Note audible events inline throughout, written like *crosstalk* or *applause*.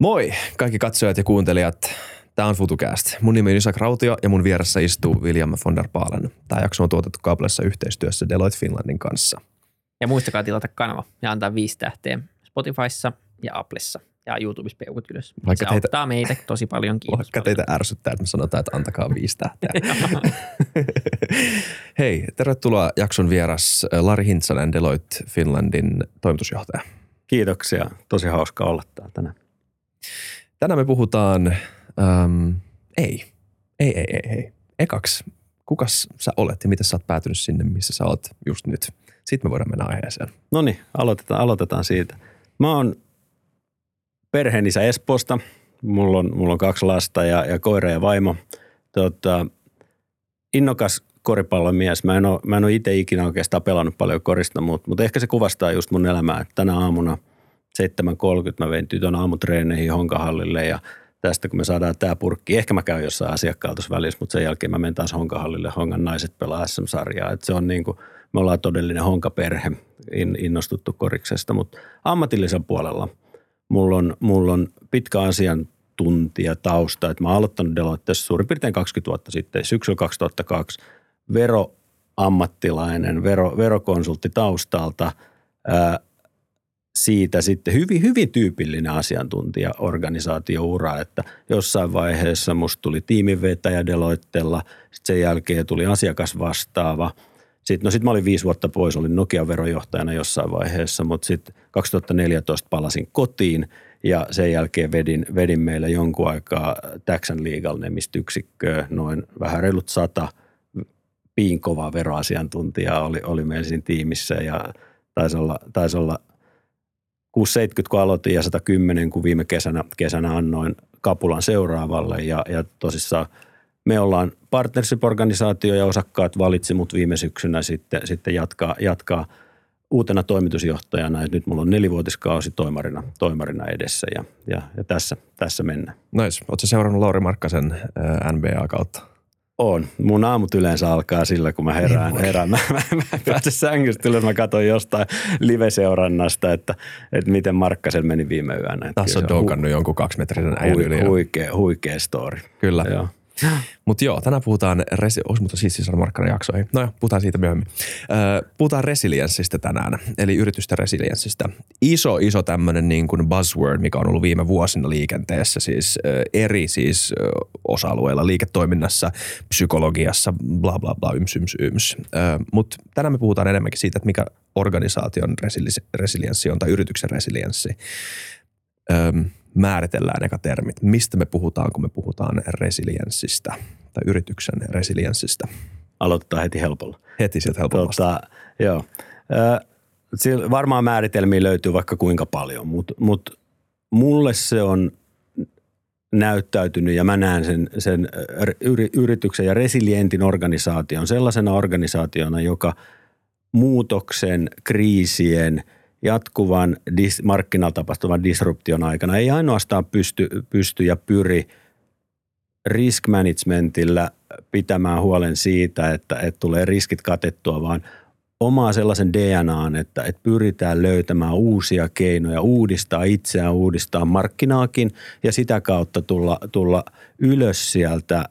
Moi kaikki katsojat ja kuuntelijat. Tämä on FutuCast. Mun nimi on Isak Rautio ja mun vieressä istuu William von der Paalen. Tämä jakso on tuotettu kaupallisessa yhteistyössä Deloitte Finlandin kanssa. Ja muistakaa tilata kanava ja antaa viisi tähteä Spotifyssa ja Applessa ja YouTubessa peukut ylös. Vaikka Se teitä, auttaa meitä tosi paljon. Kiitos *laughs* Vaikka paljon. teitä ärsyttää, että me sanotaan, että antakaa viisi tähteä. *laughs* *laughs* Hei, tervetuloa jakson vieras äh, Lari Hintsanen, Deloitte Finlandin toimitusjohtaja. Kiitoksia. Tosi hauska olla täällä tänään. Tänään me puhutaan, ähm, ei, ei, ei, ei, ei. Ekaksi, kukas sä olet ja miten sä oot päätynyt sinne, missä sä oot just nyt? Sitten me voidaan mennä aiheeseen. No niin, aloitetaan, aloitetaan siitä. Mä oon perheenisä Espoosta. Mulla on, mulla on kaksi lasta ja, ja koira ja vaimo. Tota, innokas koripallomies. Mä en ole, mä en ole itse ikinä oikeastaan pelannut paljon korista, mutta, mutta ehkä se kuvastaa just mun elämää. Tänä aamuna – 7.30 mä vein tytön aamutreeneihin Honkahallille ja tästä kun me saadaan tämä purkki, ehkä mä käyn jossain asiakkaalla tuossa välissä, mutta sen jälkeen mä menen taas Honkahallille, Hongan naiset pelaa SM-sarjaa. Et se on niin kuin, me ollaan todellinen Honkaperhe innostuttu koriksesta, mutta ammatillisen puolella. Mulla on, mulla on pitkä asiantuntija tausta, että mä oon aloittanut Deloitteessa suurin piirtein 20 vuotta sitten, syksyllä 2002, veroammattilainen, vero, verokonsultti taustalta, ää, siitä sitten hyvin, hyvin tyypillinen asiantuntijaorganisaatioura, että jossain vaiheessa musta tuli tiiminvetäjä Deloittella, sitten sen jälkeen tuli asiakas vastaava. Sitten, no sitten mä olin viisi vuotta pois, olin Nokian verojohtajana jossain vaiheessa, mutta sitten 2014 palasin kotiin ja sen jälkeen vedin, vedin meillä jonkun aikaa Taxan Legal yksikköä, noin vähän reilut sata piinkovaa veroasiantuntijaa oli, oli meillä siinä tiimissä ja taisi olla, taisi olla 670 kun aloitin ja 110 kun viime kesänä, kesänä annoin kapulan seuraavalle ja, ja tosissaan me ollaan partnership-organisaatio ja osakkaat valitsi mut viime syksynä sitten, sitten jatkaa, jatkaa uutena toimitusjohtajana. Ja nyt mulla on nelivuotiskausi toimarina, toimarina edessä ja, ja, ja tässä, tässä mennään. Nice. Oletko seurannut Lauri Markkasen NBA kautta? On. Mun aamut yleensä alkaa sillä, kun mä herään. Niin herään. *laughs* Mä, mä, mä pääsen sängystä ylös, mä katson jostain live-seurannasta, että, että miten Markkasen meni viime yönä. Tässä on doukannut jonkun kaksimetrisen äijän yli. Huikea, huikea story. Kyllä. Joo. *gasps* Mutta joo, tänään puhutaan, resi- olisi mutta siis siis Markkanen jaksoihin. No joo, puhutaan siitä myöhemmin. Öö, puhutaan resilienssistä tänään, eli yritysten resilienssistä. Iso, iso tämmöinen niin kuin buzzword, mikä on ollut viime vuosina liikenteessä, siis eri siis ö, osa-alueilla, liiketoiminnassa, psykologiassa, bla bla bla, yms yms yms. Mutta tänään me puhutaan enemmänkin siitä, että mikä organisaation resili- resilienssi on tai yrityksen resilienssi. Öö, määritellään eka termit. Mistä me puhutaan, kun me puhutaan resilienssistä tai yrityksen resilienssistä? Aloitetaan heti helpolla. Heti sieltä helpommasta. Tota, joo. Ö, varmaan määritelmiä löytyy vaikka kuinka paljon, mutta mut mulle se on näyttäytynyt ja mä näen sen, sen yrityksen ja resilientin organisaation sellaisena organisaationa, joka muutoksen, kriisien – jatkuvan dis, markkinalla tapahtuvan disruption aikana ei ainoastaan pysty, pysty ja pyri risk managementillä pitämään huolen siitä, että, että tulee riskit katettua, vaan omaa sellaisen DNAn, että, että pyritään löytämään uusia keinoja, uudistaa itseään, uudistaa markkinaakin ja sitä kautta tulla, tulla ylös sieltä –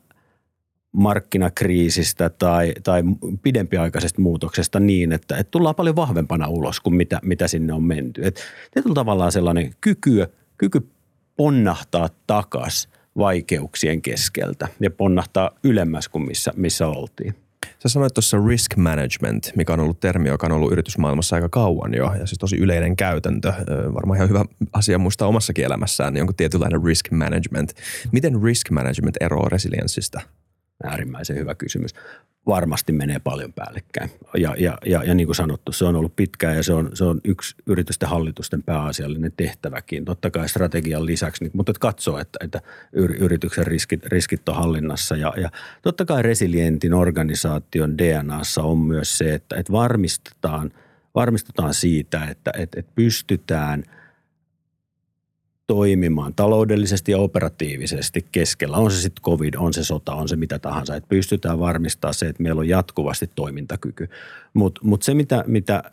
markkinakriisistä tai, tai pidempiaikaisesta muutoksesta niin, että, että tullaan paljon vahvempana ulos kuin mitä, mitä sinne on menty. Et on tavallaan sellainen kyky, kyky ponnahtaa takas vaikeuksien keskeltä ja ponnahtaa ylemmäs kuin missä, missä oltiin. Sä sanoit tuossa risk management, mikä on ollut termi, joka on ollut yritysmaailmassa aika kauan jo, ja siis tosi yleinen käytäntö. Varmaan ihan hyvä asia muistaa omassakin elämässään, jonkun tietynlainen risk management. Miten risk management eroaa resilienssistä? Äärimmäisen hyvä kysymys. Varmasti menee paljon päällekkäin. Ja, ja, ja, ja niin kuin sanottu, se on ollut pitkään ja se on, se on yksi yritysten hallitusten pääasiallinen tehtäväkin. Totta kai strategian lisäksi, niin, mutta katsoo, että, että yrityksen riskit, riskit on hallinnassa. Ja, ja totta kai resilientin organisaation DNAssa on myös se, että, että varmistetaan, varmistetaan siitä, että, että, että pystytään – toimimaan taloudellisesti ja operatiivisesti keskellä. On se sitten covid, on se sota, on se mitä tahansa. Että pystytään varmistamaan se, että meillä on jatkuvasti toimintakyky. Mutta mut se, mitä, mitä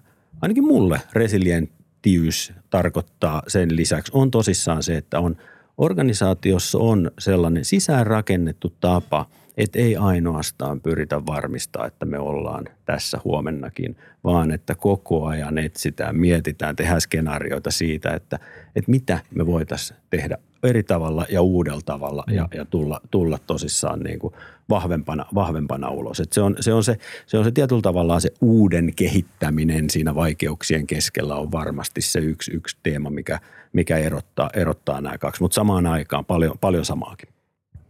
ainakin mulle resilienttiys tarkoittaa sen lisäksi, on tosissaan se, että on, organisaatiossa on sellainen sisäänrakennettu tapa – että ei ainoastaan pyritä varmistaa, että me ollaan tässä huomennakin, vaan että koko ajan etsitään, mietitään, tehdään skenaarioita siitä, että, että mitä me voitaisiin tehdä eri tavalla ja uudella tavalla mm. ja, ja tulla, tulla tosissaan niin kuin vahvempana, vahvempana ulos. Et se, on, se, on se, se on se tietyllä tavalla se uuden kehittäminen siinä vaikeuksien keskellä on varmasti se yksi, yksi teema, mikä, mikä erottaa, erottaa nämä kaksi, mutta samaan aikaan paljon, paljon samaakin.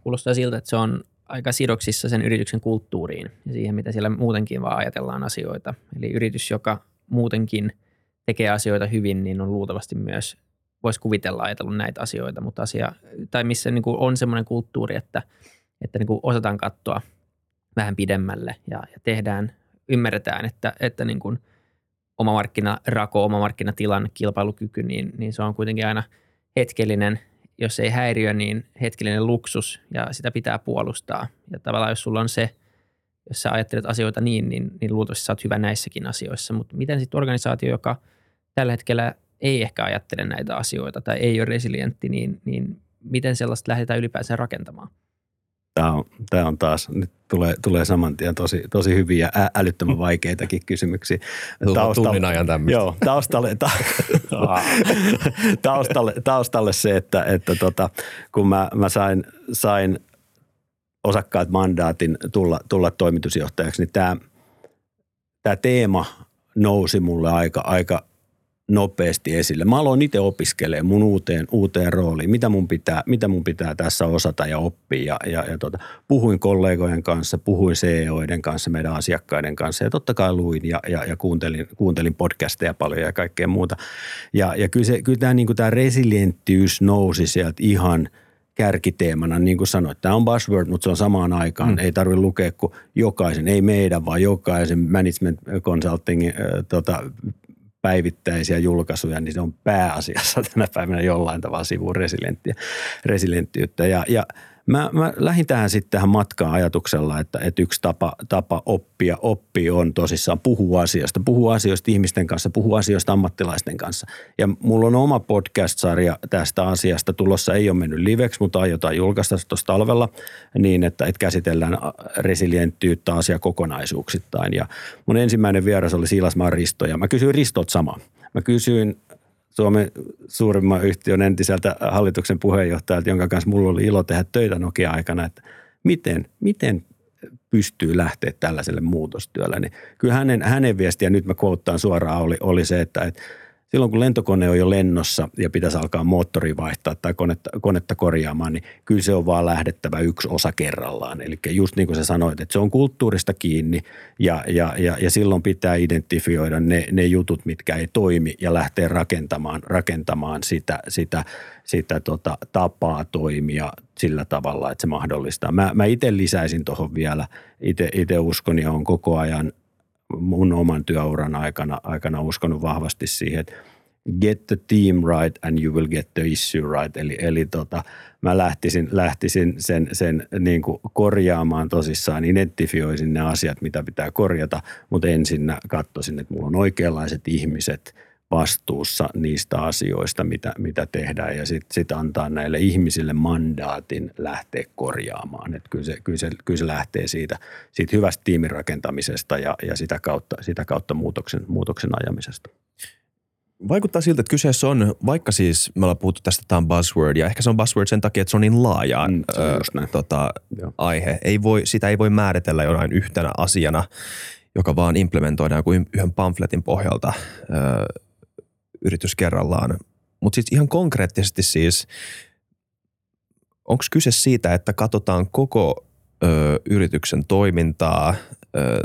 Kuulostaa siltä, että se on aika sidoksissa sen yrityksen kulttuuriin ja siihen, mitä siellä muutenkin vaan ajatellaan asioita. Eli yritys, joka muutenkin tekee asioita hyvin, niin on luultavasti myös, voisi kuvitella ajatellut näitä asioita, mutta asia, tai missä niin kuin on semmoinen kulttuuri, että, että niin kuin osataan katsoa vähän pidemmälle ja, ja tehdään, ymmärretään, että, että niin kuin oma markkinarako, oma markkinatilan, kilpailukyky, niin, niin se on kuitenkin aina hetkellinen jos ei häiriö, niin hetkellinen luksus ja sitä pitää puolustaa. Ja tavallaan jos sulla on se, jos sä ajattelet asioita niin, niin, niin luultavasti sä oot hyvä näissäkin asioissa. Mutta miten sitten organisaatio, joka tällä hetkellä ei ehkä ajattele näitä asioita tai ei ole resilientti, niin, niin miten sellaista lähdetään ylipäänsä rakentamaan? Tämä on, tämä on taas, nyt tulee, tulee saman tien tosi, tosi hyviä, ä, älyttömän vaikeitakin kysymyksiä. Taustalle, tunnin ajan tämmöistä. Joo, taustalle, ta, *laughs* taustalle, taustalle se, että, että tota, kun mä, mä sain, sain osakkaat mandaatin tulla, tulla toimitusjohtajaksi, niin tämä, tämä teema nousi mulle aika, aika nopeasti esille. Mä aloin itse opiskelemaan mun uuteen, uuteen rooliin, mitä mun, pitää, mitä mun pitää tässä osata ja oppia. Ja, ja, ja tota, puhuin kollegojen kanssa, puhuin CEOiden kanssa, meidän asiakkaiden kanssa ja totta kai luin ja, ja, ja kuuntelin, kuuntelin podcasteja paljon ja kaikkea muuta. Ja, ja kyllä, se, kyllä tämä, niin tämä resilienttiys nousi sieltä ihan – kärkiteemana, niin kuin sanoit, tämä on buzzword, mutta se on samaan aikaan. Mm. Ei tarvitse lukea kuin jokaisen, ei meidän, vaan jokaisen management consultingin äh, tota, päivittäisiä julkaisuja, niin se on pääasiassa tänä päivänä jollain tavalla sivuun resilienttiyttä. Ja, ja Mä, mä lähdin tähän sitten tähän matkaan ajatuksella, että, että yksi tapa, tapa oppia oppi on tosissaan puhua asioista. Puhua asioista ihmisten kanssa, puhua asioista ammattilaisten kanssa. Ja mulla on oma podcast-sarja tästä asiasta tulossa. Ei ole mennyt liveksi, mutta aiotaan julkaista tuossa talvella niin, että, että käsitellään resilienttiyttä asiakokonaisuuksittain. Ja mun ensimmäinen vieras oli Siilasmaan Risto ja mä kysyin Ristot samaa. Mä kysyin Suomen suurimman yhtiön entiseltä hallituksen puheenjohtajalta, jonka kanssa mulla oli ilo tehdä töitä Nokia-aikana, että miten, miten pystyy lähteä tällaiselle muutostyölle. Niin kyllä hänen, hänen viestiä, nyt mä quoteaan suoraan, oli, oli se, että, että silloin kun lentokone on jo lennossa ja pitäisi alkaa moottori vaihtaa tai konetta, konetta korjaamaan, niin kyllä se on vaan lähdettävä yksi osa kerrallaan. Eli just niin kuin sä sanoit, että se on kulttuurista kiinni ja, ja, ja, ja silloin pitää identifioida ne, ne jutut, mitkä ei toimi ja lähteä rakentamaan, rakentamaan sitä, sitä, sitä tota, tapaa toimia sillä tavalla, että se mahdollistaa. Mä, mä itse lisäisin tuohon vielä, itse uskon ja on koko ajan – mun oman työuran aikana, aikana uskonut vahvasti siihen, että get the team right and you will get the issue right. Eli, eli tota, mä lähtisin, lähtisin sen, sen niin kuin korjaamaan tosissaan, identifioisin ne asiat, mitä pitää korjata, mutta ensin katsoisin, että mulla on oikeanlaiset ihmiset – vastuussa niistä asioista, mitä, mitä tehdään ja sitten sit antaa näille ihmisille mandaatin lähteä korjaamaan. Et kyllä, se, kyllä, se, kyllä se lähtee siitä, siitä hyvästä tiimin rakentamisesta ja, ja sitä kautta, sitä kautta muutoksen, muutoksen ajamisesta. Vaikuttaa siltä, että kyseessä on, vaikka siis me ollaan puhuttu tästä, tämä on buzzword, ja ehkä se on buzzword sen takia, että se on niin laaja mm, ö, tota, aihe. Ei voi, sitä ei voi määritellä jonain yhtenä asiana, joka vaan implementoidaan kuin yhden pamfletin pohjalta ö, yritys kerrallaan. Mutta siis ihan konkreettisesti siis, onko kyse siitä, että katsotaan koko ö, yrityksen toimintaa ö,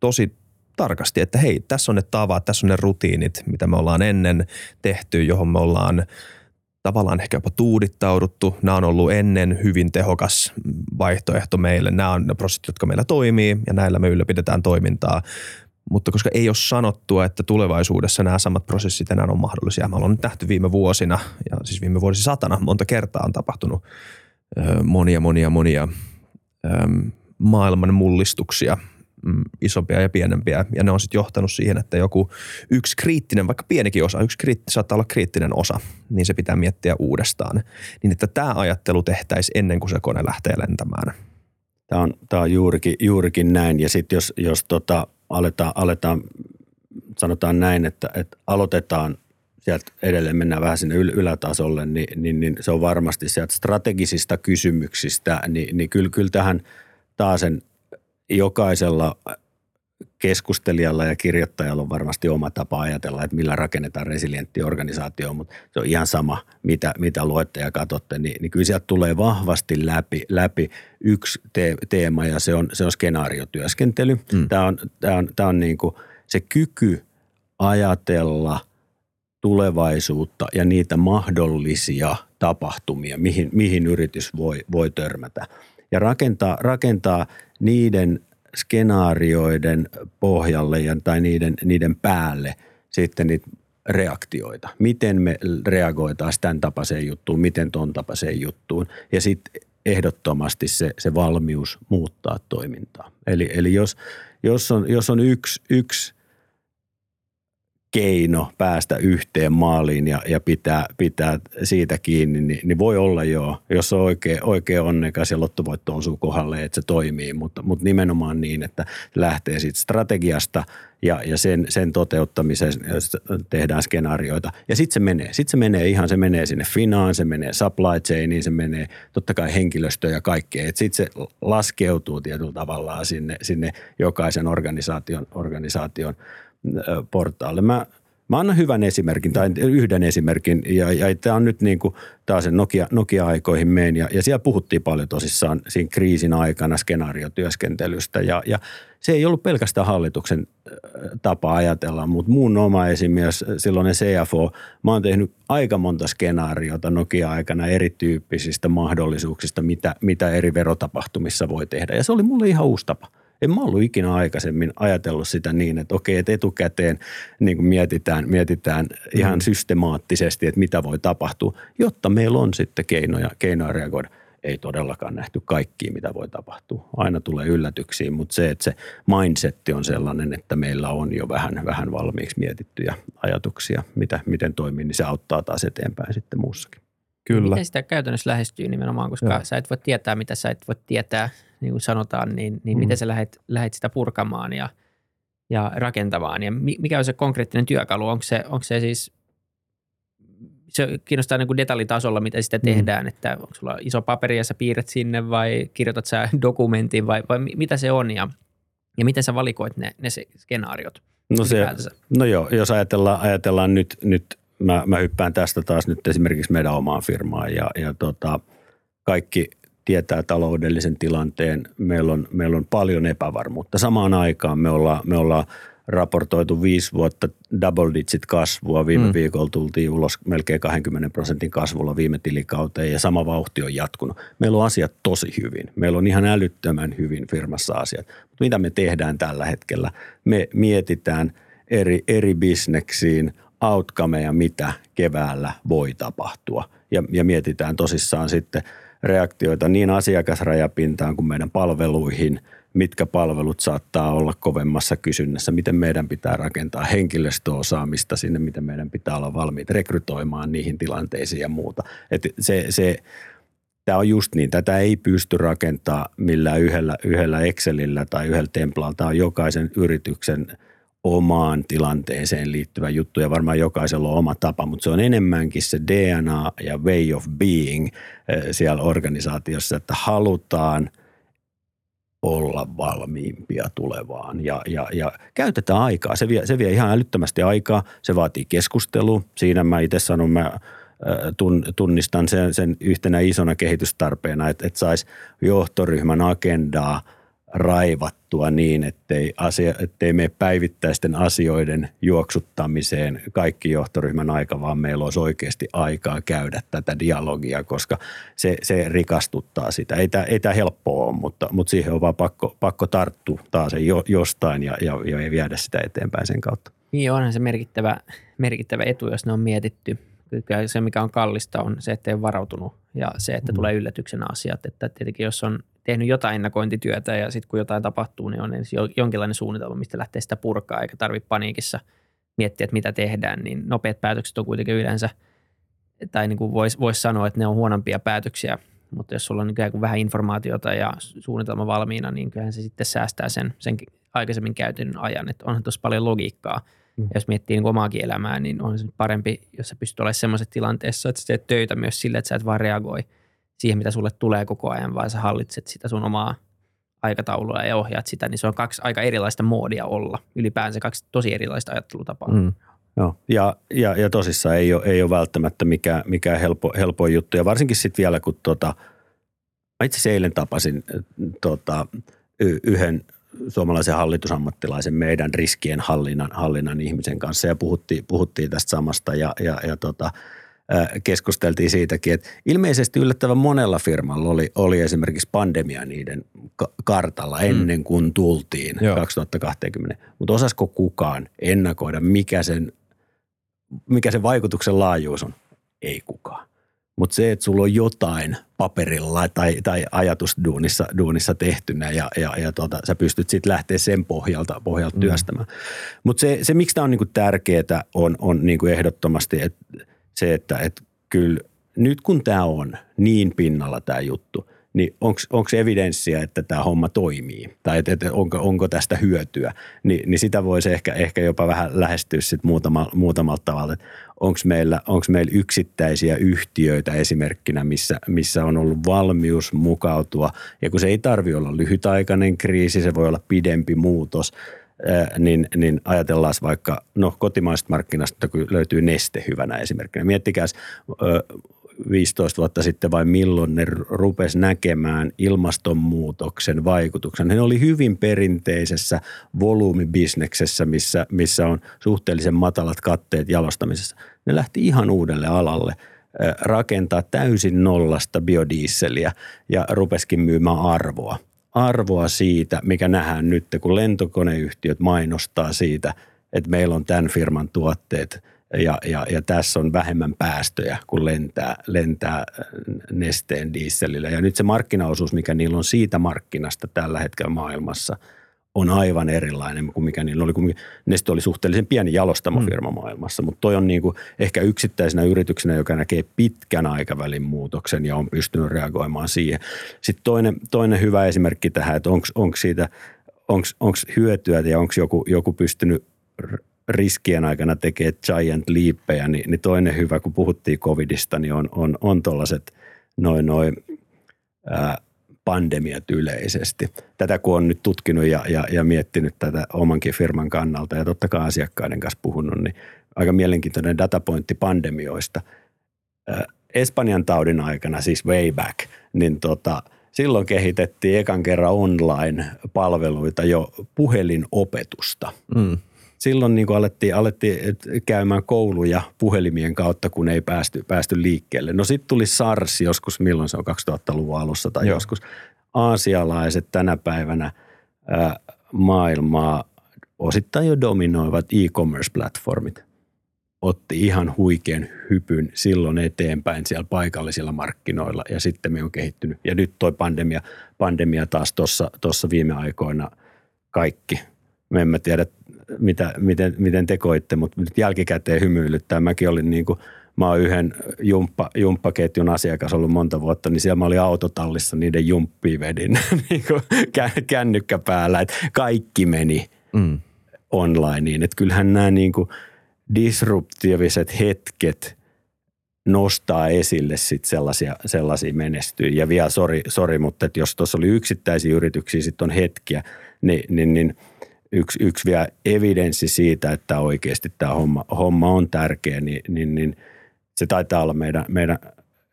tosi tarkasti, että hei, tässä on ne tavat, tässä on ne rutiinit, mitä me ollaan ennen tehty, johon me ollaan tavallaan ehkä jopa tuudittauduttu. Nämä on ollut ennen hyvin tehokas vaihtoehto meille. Nämä on ne prosessit, jotka meillä toimii ja näillä me ylläpidetään toimintaa mutta koska ei ole sanottua, että tulevaisuudessa nämä samat prosessit enää on mahdollisia. Me ollaan nyt nähty viime vuosina, ja siis viime vuosisatana monta kertaa on tapahtunut monia, monia, monia maailman mullistuksia mm, isompia ja pienempiä. Ja ne on sitten johtanut siihen, että joku yksi kriittinen, vaikka pienikin osa, yksi kriitti, saattaa olla kriittinen osa, niin se pitää miettiä uudestaan. Niin että tämä ajattelu tehtäisiin ennen kuin se kone lähtee lentämään. Tämä on, tämä on juurikin, juurikin näin. Ja sitten jos, jos tota, aletaan, aletaan, sanotaan näin, että, että aloitetaan sieltä edelleen mennään vähän sinne yl- ylätasolle, niin, niin, niin se on varmasti sieltä strategisista kysymyksistä, niin, niin kyllä, kyllä tähän taasen jokaisella keskustelijalla ja kirjoittajalla on varmasti oma tapa ajatella, että millä rakennetaan resilientti organisaatio, mutta se on ihan sama, mitä, mitä luette ja katsotte, niin, niin kyllä sieltä tulee vahvasti läpi, läpi yksi te- teema ja se on, se on skenaariotyöskentely. Mm. Tämä on, tämä on, tämä on niin kuin se kyky ajatella tulevaisuutta ja niitä mahdollisia tapahtumia, mihin, mihin yritys voi, voi törmätä. Ja rakentaa, rakentaa niiden skenaarioiden pohjalle ja, tai niiden, niiden päälle sitten niitä reaktioita. Miten me reagoitaisiin tämän tapaiseen juttuun, miten ton tapaiseen juttuun. Ja sitten ehdottomasti se, se valmius muuttaa toimintaa. Eli, eli jos, jos, on, jos on yksi, yksi keino päästä yhteen maaliin ja, ja pitää, pitää siitä kiinni, niin, niin voi olla joo, jos on oikein, oikein onnekas ja lottovoitto osuu kohdalle, että se toimii, mutta, mutta nimenomaan niin, että lähtee siitä strategiasta ja, ja sen, sen toteuttamiseen tehdään skenaarioita. Ja sitten se menee. Sitten se menee ihan, se menee sinne finaan, se menee supply chainiin, se menee totta kai henkilöstöön ja kaikkeen. Sitten se laskeutuu tietyllä tavalla sinne, sinne jokaisen organisaation, organisaation – portaalle. Mä, mä annan hyvän esimerkin tai yhden esimerkin ja, ja tämä on nyt niin kuin taas Nokia, Nokia-aikoihin meen ja, ja siellä puhuttiin paljon tosissaan siinä kriisin aikana skenaariotyöskentelystä ja, ja se ei ollut pelkästään hallituksen tapa ajatella, mutta muun oma esimies, silloin CFO, mä oon tehnyt aika monta skenaariota Nokia-aikana erityyppisistä mahdollisuuksista, mitä, mitä eri verotapahtumissa voi tehdä ja se oli mulle ihan uusi tapa – en mä ollut ikinä aikaisemmin ajatellut sitä niin, että okei, että etukäteen niin kuin mietitään, mietitään mm. ihan systemaattisesti, että mitä voi tapahtua, jotta meillä on sitten keinoja, keinoja reagoida. Ei todellakaan nähty kaikkia, mitä voi tapahtua. Aina tulee yllätyksiä, mutta se, että se mindsetti on sellainen, että meillä on jo vähän, vähän valmiiksi mietittyjä ajatuksia, mitä, miten toimii, niin se auttaa taas eteenpäin sitten muussakin. Kyllä. Miten sitä käytännössä lähestyy nimenomaan, koska Joo. sä et voi tietää, mitä sä et voi tietää, niin kuin sanotaan, niin, niin mm. miten sä lähdet, lähdet sitä purkamaan ja, ja rakentamaan. Ja mikä on se konkreettinen työkalu? Onko se, onko se siis, se kiinnostaa niin kuin detaljitasolla, mitä sitä mm. tehdään, että onko sulla iso paperi ja sä piirret sinne vai kirjoitat sä *laughs* dokumentin vai, vai mitä se on ja, ja miten sä valikoit ne, ne skenaariot? No, se, no joo, jos ajatellaan, ajatellaan nyt, nyt mä, mä hyppään tästä taas nyt esimerkiksi meidän omaan firmaan ja, ja tota, kaikki tietää taloudellisen tilanteen. Meillä on, meillä on paljon epävarmuutta. Samaan aikaan me ollaan, me ollaan raportoitu viisi vuotta double digit kasvua. Viime mm. viikolla tultiin ulos melkein 20 prosentin kasvulla viime tilikauteen ja sama vauhti on jatkunut. Meillä on asiat tosi hyvin. Meillä on ihan älyttömän hyvin firmassa asiat. Mutta mitä me tehdään tällä hetkellä? Me mietitään eri, eri bisneksiin – outcomeja, mitä keväällä voi tapahtua. Ja, ja mietitään tosissaan sitten reaktioita niin asiakasrajapintaan kuin meidän palveluihin, mitkä palvelut saattaa olla kovemmassa kysynnässä, miten meidän pitää rakentaa henkilöstöosaamista sinne, miten meidän pitää olla valmiit rekrytoimaan niihin tilanteisiin ja muuta. Et se, se, Tämä on just niin. Tätä ei pysty rakentaa millään yhdellä, yhdellä Excelillä tai yhdellä templalla. Tämä on jokaisen yrityksen – omaan tilanteeseen liittyvä juttu ja varmaan jokaisella on oma tapa, mutta se on enemmänkin se DNA ja way of being eh, siellä organisaatiossa, että halutaan olla valmiimpia tulevaan ja, ja, ja käytetään aikaa. Se vie, se vie ihan älyttömästi aikaa, se vaatii keskustelua. Siinä mä itse sanon, mä eh, tunnistan sen, sen yhtenä isona kehitystarpeena, että, että saisi johtoryhmän agendaa – raivattua niin, ettei, asia, ettei mene päivittäisten asioiden juoksuttamiseen kaikki johtoryhmän aika, vaan meillä olisi oikeasti aikaa käydä tätä dialogia, koska se, se rikastuttaa sitä. Ei tämä, ei tämä helppoa ole, mutta, mutta siihen on vaan pakko, pakko tarttua taas jo, jostain ja, ja, ja viedä sitä eteenpäin sen kautta. Niin onhan se merkittävä, merkittävä etu, jos ne on mietitty. Se, mikä on kallista, on se, että ei ole varautunut ja se, että mm. tulee yllätyksenä asiat. Että tietenkin jos on tehnyt jotain ennakointityötä ja sitten kun jotain tapahtuu, niin on ensin jonkinlainen suunnitelma, mistä lähtee sitä purkaa, eikä tarvitse paniikissa miettiä, että mitä tehdään, niin nopeat päätökset on kuitenkin yleensä, tai niin kuin voisi vois sanoa, että ne on huonompia päätöksiä, mutta jos sulla on ikään kuin vähän informaatiota ja suunnitelma valmiina, niin kyllähän se sitten säästää sen, sen aikaisemmin käytön ajan, että onhan tuossa paljon logiikkaa. Mm. Jos miettii niin omaakin elämää, niin on se parempi, jos sä pystyt olemaan semmoisessa tilanteessa, että sä teet töitä myös sille, että sä et vaan reagoi – siihen, mitä sulle tulee koko ajan, vaan sä hallitset sitä sun omaa aikataulua ja ohjaat sitä, niin se on kaksi aika erilaista moodia olla. Ylipäänsä kaksi tosi erilaista ajattelutapaa. Mm. Joo, ja, ja, ja tosissaan ei ole, ei ole välttämättä mikään, mikään helppo, helppo juttu. Ja varsinkin sitten vielä, kun tota, mä itse eilen tapasin tota, yhden suomalaisen hallitusammattilaisen meidän riskien hallinnan, hallinnan ihmisen kanssa ja puhuttiin, puhuttiin tästä samasta ja, ja, ja tota, keskusteltiin siitäkin, että ilmeisesti yllättävän monella firmalla oli, oli esimerkiksi pandemia niiden kartalla mm. ennen kuin tultiin Joo. 2020. Mutta osasko kukaan ennakoida, mikä sen, mikä sen vaikutuksen laajuus on? Ei kukaan. Mutta se, että sulla on jotain paperilla tai, tai ajatusduunissa duunissa tehtynä ja, ja, ja tota, sä pystyt sitten lähteä sen pohjalta, pohjalta mm. työstämään. Mutta se, se, miksi tämä on niinku tärkeää, on, on niinku ehdottomasti, että – se, että, että kyllä nyt kun tämä on niin pinnalla tämä juttu, niin onko evidenssiä, että tämä homma toimii? Tai että, että onko, onko tästä hyötyä, Ni, niin sitä voisi ehkä, ehkä jopa vähän lähestyä sit muutama, muutamalla tavalla. Onko meillä, meillä yksittäisiä yhtiöitä esimerkkinä, missä, missä on ollut valmius mukautua. Ja kun se ei tarvi olla lyhytaikainen kriisi, se voi olla pidempi muutos – niin, niin ajatellaan vaikka, no kotimaisesta markkinasta kun löytyy neste hyvänä esimerkkinä. Miettikää 15 vuotta sitten vai milloin ne rupes näkemään ilmastonmuutoksen vaikutuksen. Ne oli hyvin perinteisessä volyymibisneksessä, missä, missä on suhteellisen matalat katteet jalostamisessa. Ne lähti ihan uudelle alalle rakentaa täysin nollasta biodieseliä ja rupeskin myymään arvoa – arvoa siitä, mikä nähdään nyt, kun lentokoneyhtiöt mainostaa siitä, että meillä on tämän firman tuotteet ja, ja, ja tässä on vähemmän päästöjä kuin lentää, lentää nesteen dieselillä. Ja nyt se markkinaosuus, mikä niillä on siitä markkinasta tällä hetkellä maailmassa – on aivan erilainen kuin mikä niillä oli. Kun Neste oli suhteellisen pieni jalostamofirma mm. maailmassa, mutta toi on niin kuin ehkä yksittäisenä yrityksenä, joka näkee pitkän aikavälin muutoksen ja on pystynyt reagoimaan siihen. Sitten toinen, toinen hyvä esimerkki tähän, että onko siitä, onko hyötyä ja onko joku, joku pystynyt riskien aikana tekemään giant leapejä, niin, niin toinen hyvä, kun puhuttiin covidista, niin on, on, on tuollaiset noin noin pandemiat yleisesti. Tätä kun on nyt tutkinut ja, ja, ja miettinyt tätä omankin firman kannalta ja totta kai asiakkaiden kanssa puhunut, niin aika mielenkiintoinen datapointti pandemioista. Espanjan taudin aikana, siis way back, niin tota, silloin kehitettiin ekan kerran online-palveluita jo puhelinopetusta. Mm silloin niin kuin alettiin, alettiin käymään kouluja puhelimien kautta, kun ei päästy, päästy liikkeelle. No sitten tuli SARS joskus, milloin se on 2000-luvun alussa tai Joo. joskus. Aasialaiset tänä päivänä ää, maailmaa osittain jo dominoivat e-commerce-platformit otti ihan huikean hypyn silloin eteenpäin siellä paikallisilla markkinoilla ja sitten me on kehittynyt. Ja nyt toi pandemia, pandemia taas tuossa viime aikoina kaikki. Me emme tiedä, mitä, miten, miten te koitte, mutta nyt jälkikäteen hymyilyttää. Mäkin olin niin kuin, mä oon yhden jumppa, jumppaketjun asiakas ollut monta vuotta, niin siellä mä olin autotallissa niiden jumppiin vedin *laughs* niin kuin kännykkä päällä, että kaikki meni mm. onlineen. Että kyllähän nämä niin kuin disruptiiviset hetket nostaa esille sit sellaisia, sellaisia menestyjä. Ja vielä, sori, sori mutta että jos tuossa oli yksittäisiä yrityksiä, sitten on hetkiä, niin, niin, niin – yksi, yksi vielä evidenssi siitä, että oikeasti tämä homma, homma on tärkeä, niin, niin, niin se taitaa olla meidän, meidän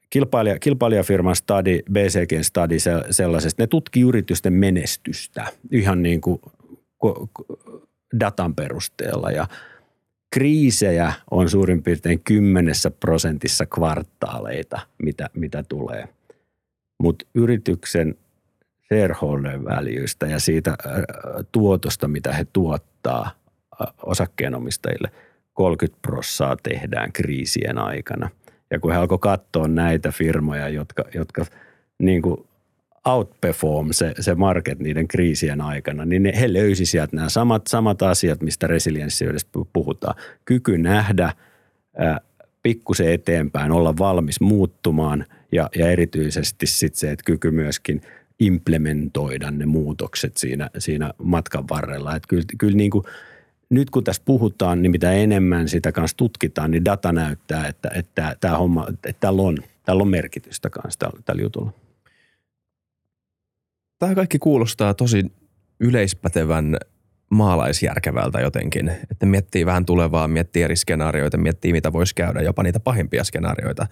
kilpailija, kilpailijafirman study, BCGn study sellaisesta, ne tutkii yritysten menestystä ihan niin kuin datan perusteella ja kriisejä on suurin piirtein kymmenessä prosentissa kvartaaleita, mitä, mitä tulee. Mutta yrityksen shareholder valuesta ja siitä äh, tuotosta, mitä he tuottaa äh, osakkeenomistajille, 30 prossaa tehdään kriisien aikana. Ja kun he alkoi katsoa näitä firmoja, jotka, jotka niin kuin outperform se, se market niiden kriisien aikana, niin ne, he löysi sieltä nämä samat, samat asiat, mistä resilienssiydessä puhutaan. Kyky nähdä pikkusen eteenpäin, olla valmis muuttumaan ja, ja erityisesti sit se, että kyky myöskin implementoida ne muutokset siinä, siinä matkan varrella. Että kyllä, kyllä niin kuin, nyt kun tässä puhutaan, niin mitä enemmän sitä kanssa tutkitaan, niin data näyttää, että, että tämä homma, että tällä on, tällä on merkitystä kanssa tällä, tällä jutulla. Tämä kaikki kuulostaa tosi yleispätevän maalaisjärkevältä jotenkin, että miettii vähän tulevaa, miettii eri skenaarioita, miettii mitä voisi käydä, jopa niitä pahimpia skenaarioita.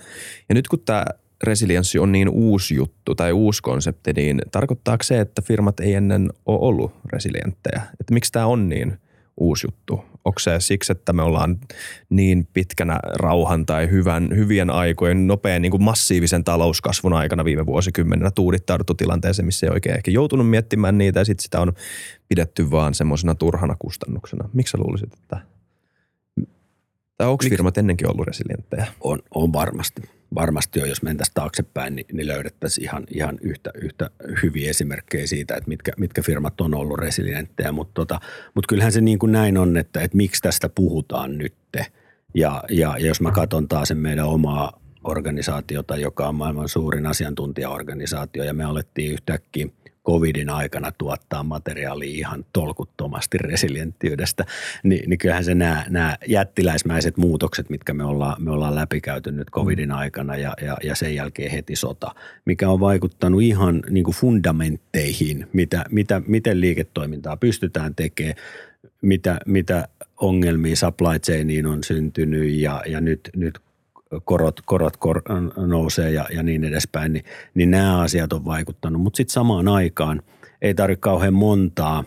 Ja nyt kun tämä resilienssi on niin uusi juttu tai uusi konsepti, niin tarkoittaako se, että firmat ei ennen ole ollut resilienttejä? Että miksi tämä on niin uusi juttu? Onko se siksi, että me ollaan niin pitkänä rauhan tai hyvän, hyvien aikojen nopean niin kuin massiivisen talouskasvun aikana viime vuosikymmenenä tuudittauduttu tilanteeseen, missä ei oikein ehkä joutunut miettimään niitä ja sitten sitä on pidetty vaan semmoisena turhana kustannuksena. Miksi sä luulisit, että tai onko firmat ennenkin ollut resilienttejä? On, on varmasti. Varmasti on, jos mentäisiin taaksepäin, niin, niin löydettäisiin ihan, ihan yhtä, yhtä hyviä esimerkkejä siitä, että mitkä, mitkä firmat on ollut resilienttejä. Mutta tota, mut kyllähän se niin kuin näin on, että, että miksi tästä puhutaan nytte. Ja, ja, ja jos mä katson taas sen meidän omaa organisaatiota, joka on maailman suurin asiantuntijaorganisaatio, ja me alettiin yhtäkkiä – covidin aikana tuottaa materiaalia ihan tolkuttomasti resilienttiydestä, niin, niin kyllähän se nämä, nämä jättiläismäiset muutokset, mitkä me ollaan, me ollaan läpikäyty nyt covidin aikana ja, ja, ja sen jälkeen heti sota, mikä on vaikuttanut ihan niin kuin fundamentteihin, mitä, mitä, miten liiketoimintaa pystytään tekemään, mitä, mitä ongelmia supply chainiin on syntynyt ja, ja nyt, nyt korot, korot kor, nousee ja, ja niin edespäin, niin, niin nämä asiat on vaikuttanut. Mutta sitten samaan aikaan ei tarvitse kauhean montaa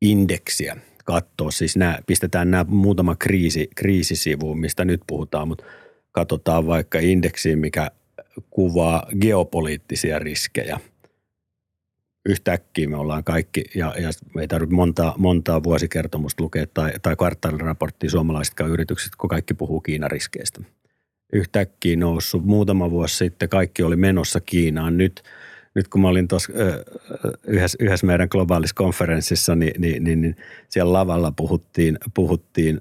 indeksiä katsoa. Siis nämä, pistetään nämä muutama kriisi, kriisisivu, mistä nyt puhutaan, mutta katsotaan vaikka indeksiin, mikä kuvaa geopoliittisia riskejä – yhtäkkiä me ollaan kaikki, ja, ja me ei tarvitse montaa, montaa vuosikertomusta lukea tai, tai kvartaaliraporttia suomalaisetkaan yritykset, kun kaikki puhuu Kiinan riskeistä. Yhtäkkiä noussut muutama vuosi sitten, kaikki oli menossa Kiinaan. Nyt, nyt kun mä olin tuossa yhdessä, yhdessä meidän globaalissa konferenssissa, niin, niin, niin, niin siellä lavalla puhuttiin, puhuttiin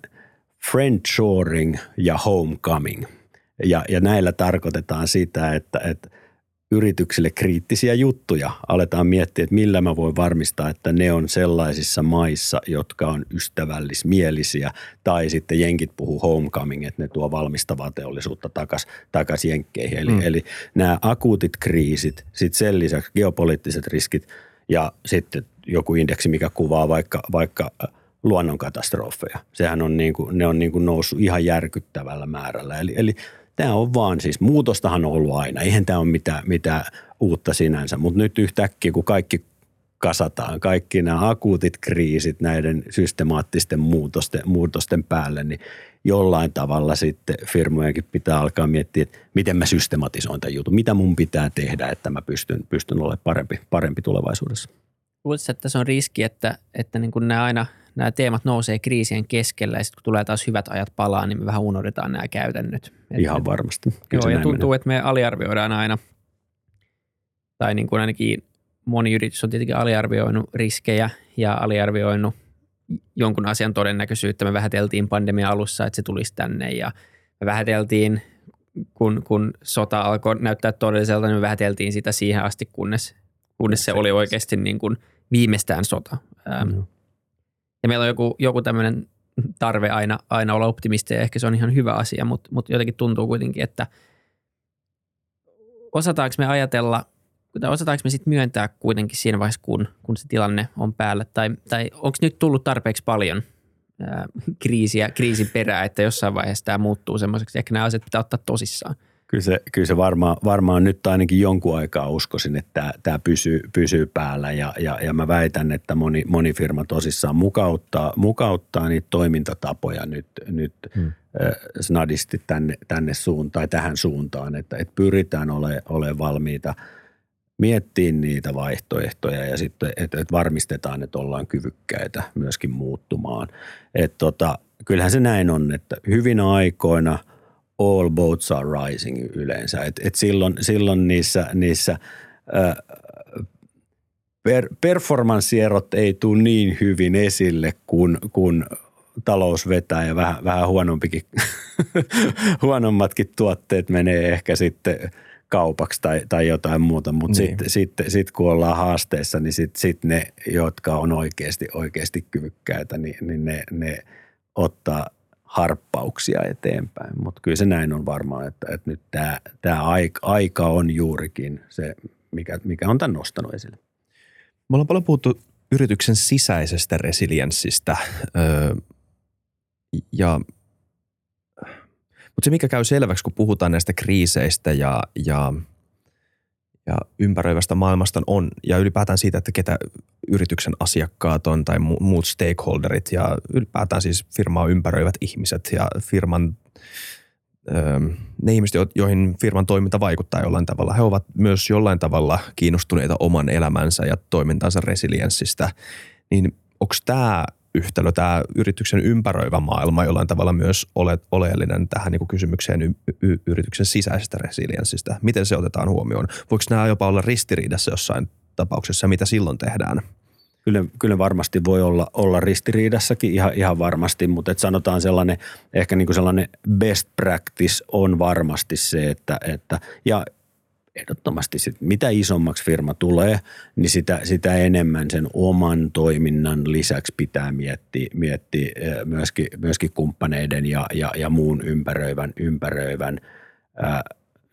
friendshoring ja homecoming. Ja, ja näillä tarkoitetaan sitä, että, että – yrityksille kriittisiä juttuja. Aletaan miettiä, että millä mä voin varmistaa, että ne on sellaisissa maissa, jotka on ystävällismielisiä. Tai sitten jenkit puhuu homecoming, että ne tuo valmistavaa teollisuutta takaisin takas jenkkeihin. Eli, mm. eli nämä akuutit kriisit, sitten sen lisäksi geopoliittiset riskit ja sitten joku indeksi, mikä kuvaa vaikka, vaikka luonnonkatastrofeja. Sehän on niin kuin, ne on niin kuin noussut ihan järkyttävällä määrällä. Eli, eli Tämä on vaan siis, muutostahan on ollut aina, eihän tämä ole mitään, mitään uutta sinänsä, mutta nyt yhtäkkiä kun kaikki kasataan, kaikki nämä akuutit kriisit näiden systemaattisten muutosten, muutosten päälle, niin jollain tavalla sitten firmojenkin pitää alkaa miettiä, että miten mä systematisoin tämän jutun, mitä mun pitää tehdä, että mä pystyn, pystyn olemaan parempi, parempi tulevaisuudessa. Luuletko, että se on riski, että, että niin kuin nämä aina nämä teemat nousee kriisien keskellä ja sitten kun tulee taas hyvät ajat palaa, niin me vähän unohdetaan nämä käytännöt. Ihan varmasti. Kyllä joo, ja tuntuu, menee. että me aliarvioidaan aina, tai niin kuin ainakin moni yritys on tietenkin aliarvioinut riskejä ja aliarvioinut jonkun asian todennäköisyyttä. Me vähäteltiin pandemia alussa, että se tulisi tänne ja me vähäteltiin, kun, kun sota alkoi näyttää todelliselta, niin me vähäteltiin sitä siihen asti, kunnes, kunnes se oli oikeasti niin kuin viimeistään sota. Mm. Ja meillä on joku, joku tämmöinen tarve aina, aina olla optimisteja, ja ehkä se on ihan hyvä asia, mutta, mutta jotenkin tuntuu kuitenkin, että osataanko me ajatella, osataanko me sitten myöntää kuitenkin siinä vaiheessa, kun, kun se tilanne on päällä, tai, tai onko nyt tullut tarpeeksi paljon ää, kriisiä, kriisin perää, että jossain vaiheessa tämä muuttuu semmoiseksi, ehkä nämä asiat pitää ottaa tosissaan. Kyllä se, kyllä se varmaan, varmaan nyt ainakin jonkun aikaa uskoisin, että tämä, pysyy, pysyy päällä ja, ja, ja mä väitän, että moni, moni firma tosissaan mukauttaa, mukauttaa niitä toimintatapoja nyt, nyt hmm. snadisti tänne, tänne suuntaan tai tähän suuntaan, että, että pyritään olemaan ole valmiita miettimään niitä vaihtoehtoja ja sitten, että, että varmistetaan, että ollaan kyvykkäitä myöskin muuttumaan. Että tota, kyllähän se näin on, että hyvinä aikoina – all boats are rising yleensä. Et, et silloin, silloin niissä, niissä per, performanssierot ei tule niin hyvin esille, kun, kun talous vetää ja vähän, vähän huonompikin, *laughs* huonommatkin tuotteet menee ehkä sitten kaupaksi tai, tai jotain muuta, mutta niin. sitten sit, sit, kun ollaan haasteessa, niin sitten sit ne, jotka on oikeasti, oikeasti kyvykkäitä, niin, niin ne, ne ottaa harppauksia eteenpäin. Mutta kyllä se näin on varmaan, että, että nyt tämä, tämä aika, on juurikin se, mikä, mikä on tämän nostanut esille. Me ollaan paljon puhuttu yrityksen sisäisestä resilienssistä öö, ja mutta se, mikä käy selväksi, kun puhutaan näistä kriiseistä ja, ja, ja ympäröivästä maailmasta on, ja ylipäätään siitä, että ketä yrityksen asiakkaat on tai muut stakeholderit ja ylipäätään siis firmaa ympäröivät ihmiset ja firman ne ihmiset, joihin firman toiminta vaikuttaa jollain tavalla, he ovat myös jollain tavalla kiinnostuneita oman elämänsä ja toimintansa resilienssistä, niin onko tämä yhtälö, tämä yrityksen ympäröivä maailma jollain tavalla myös ole, oleellinen tähän niin kysymykseen y, y, yrityksen sisäisestä resilienssistä? Miten se otetaan huomioon? Voiko nämä jopa olla ristiriidassa jossain tapauksessa, mitä silloin tehdään? Kyllä, kyllä varmasti voi olla, olla ristiriidassakin ihan, ihan varmasti, mutta et sanotaan sellainen, ehkä niin kuin sellainen best practice on varmasti se, että, että ja ehdottomasti sit, mitä isommaksi firma tulee, niin sitä, sitä enemmän sen oman toiminnan lisäksi pitää miettiä, miettiä myöskin, myöskin kumppaneiden ja, ja, ja muun ympäröivän, ympäröivän ää,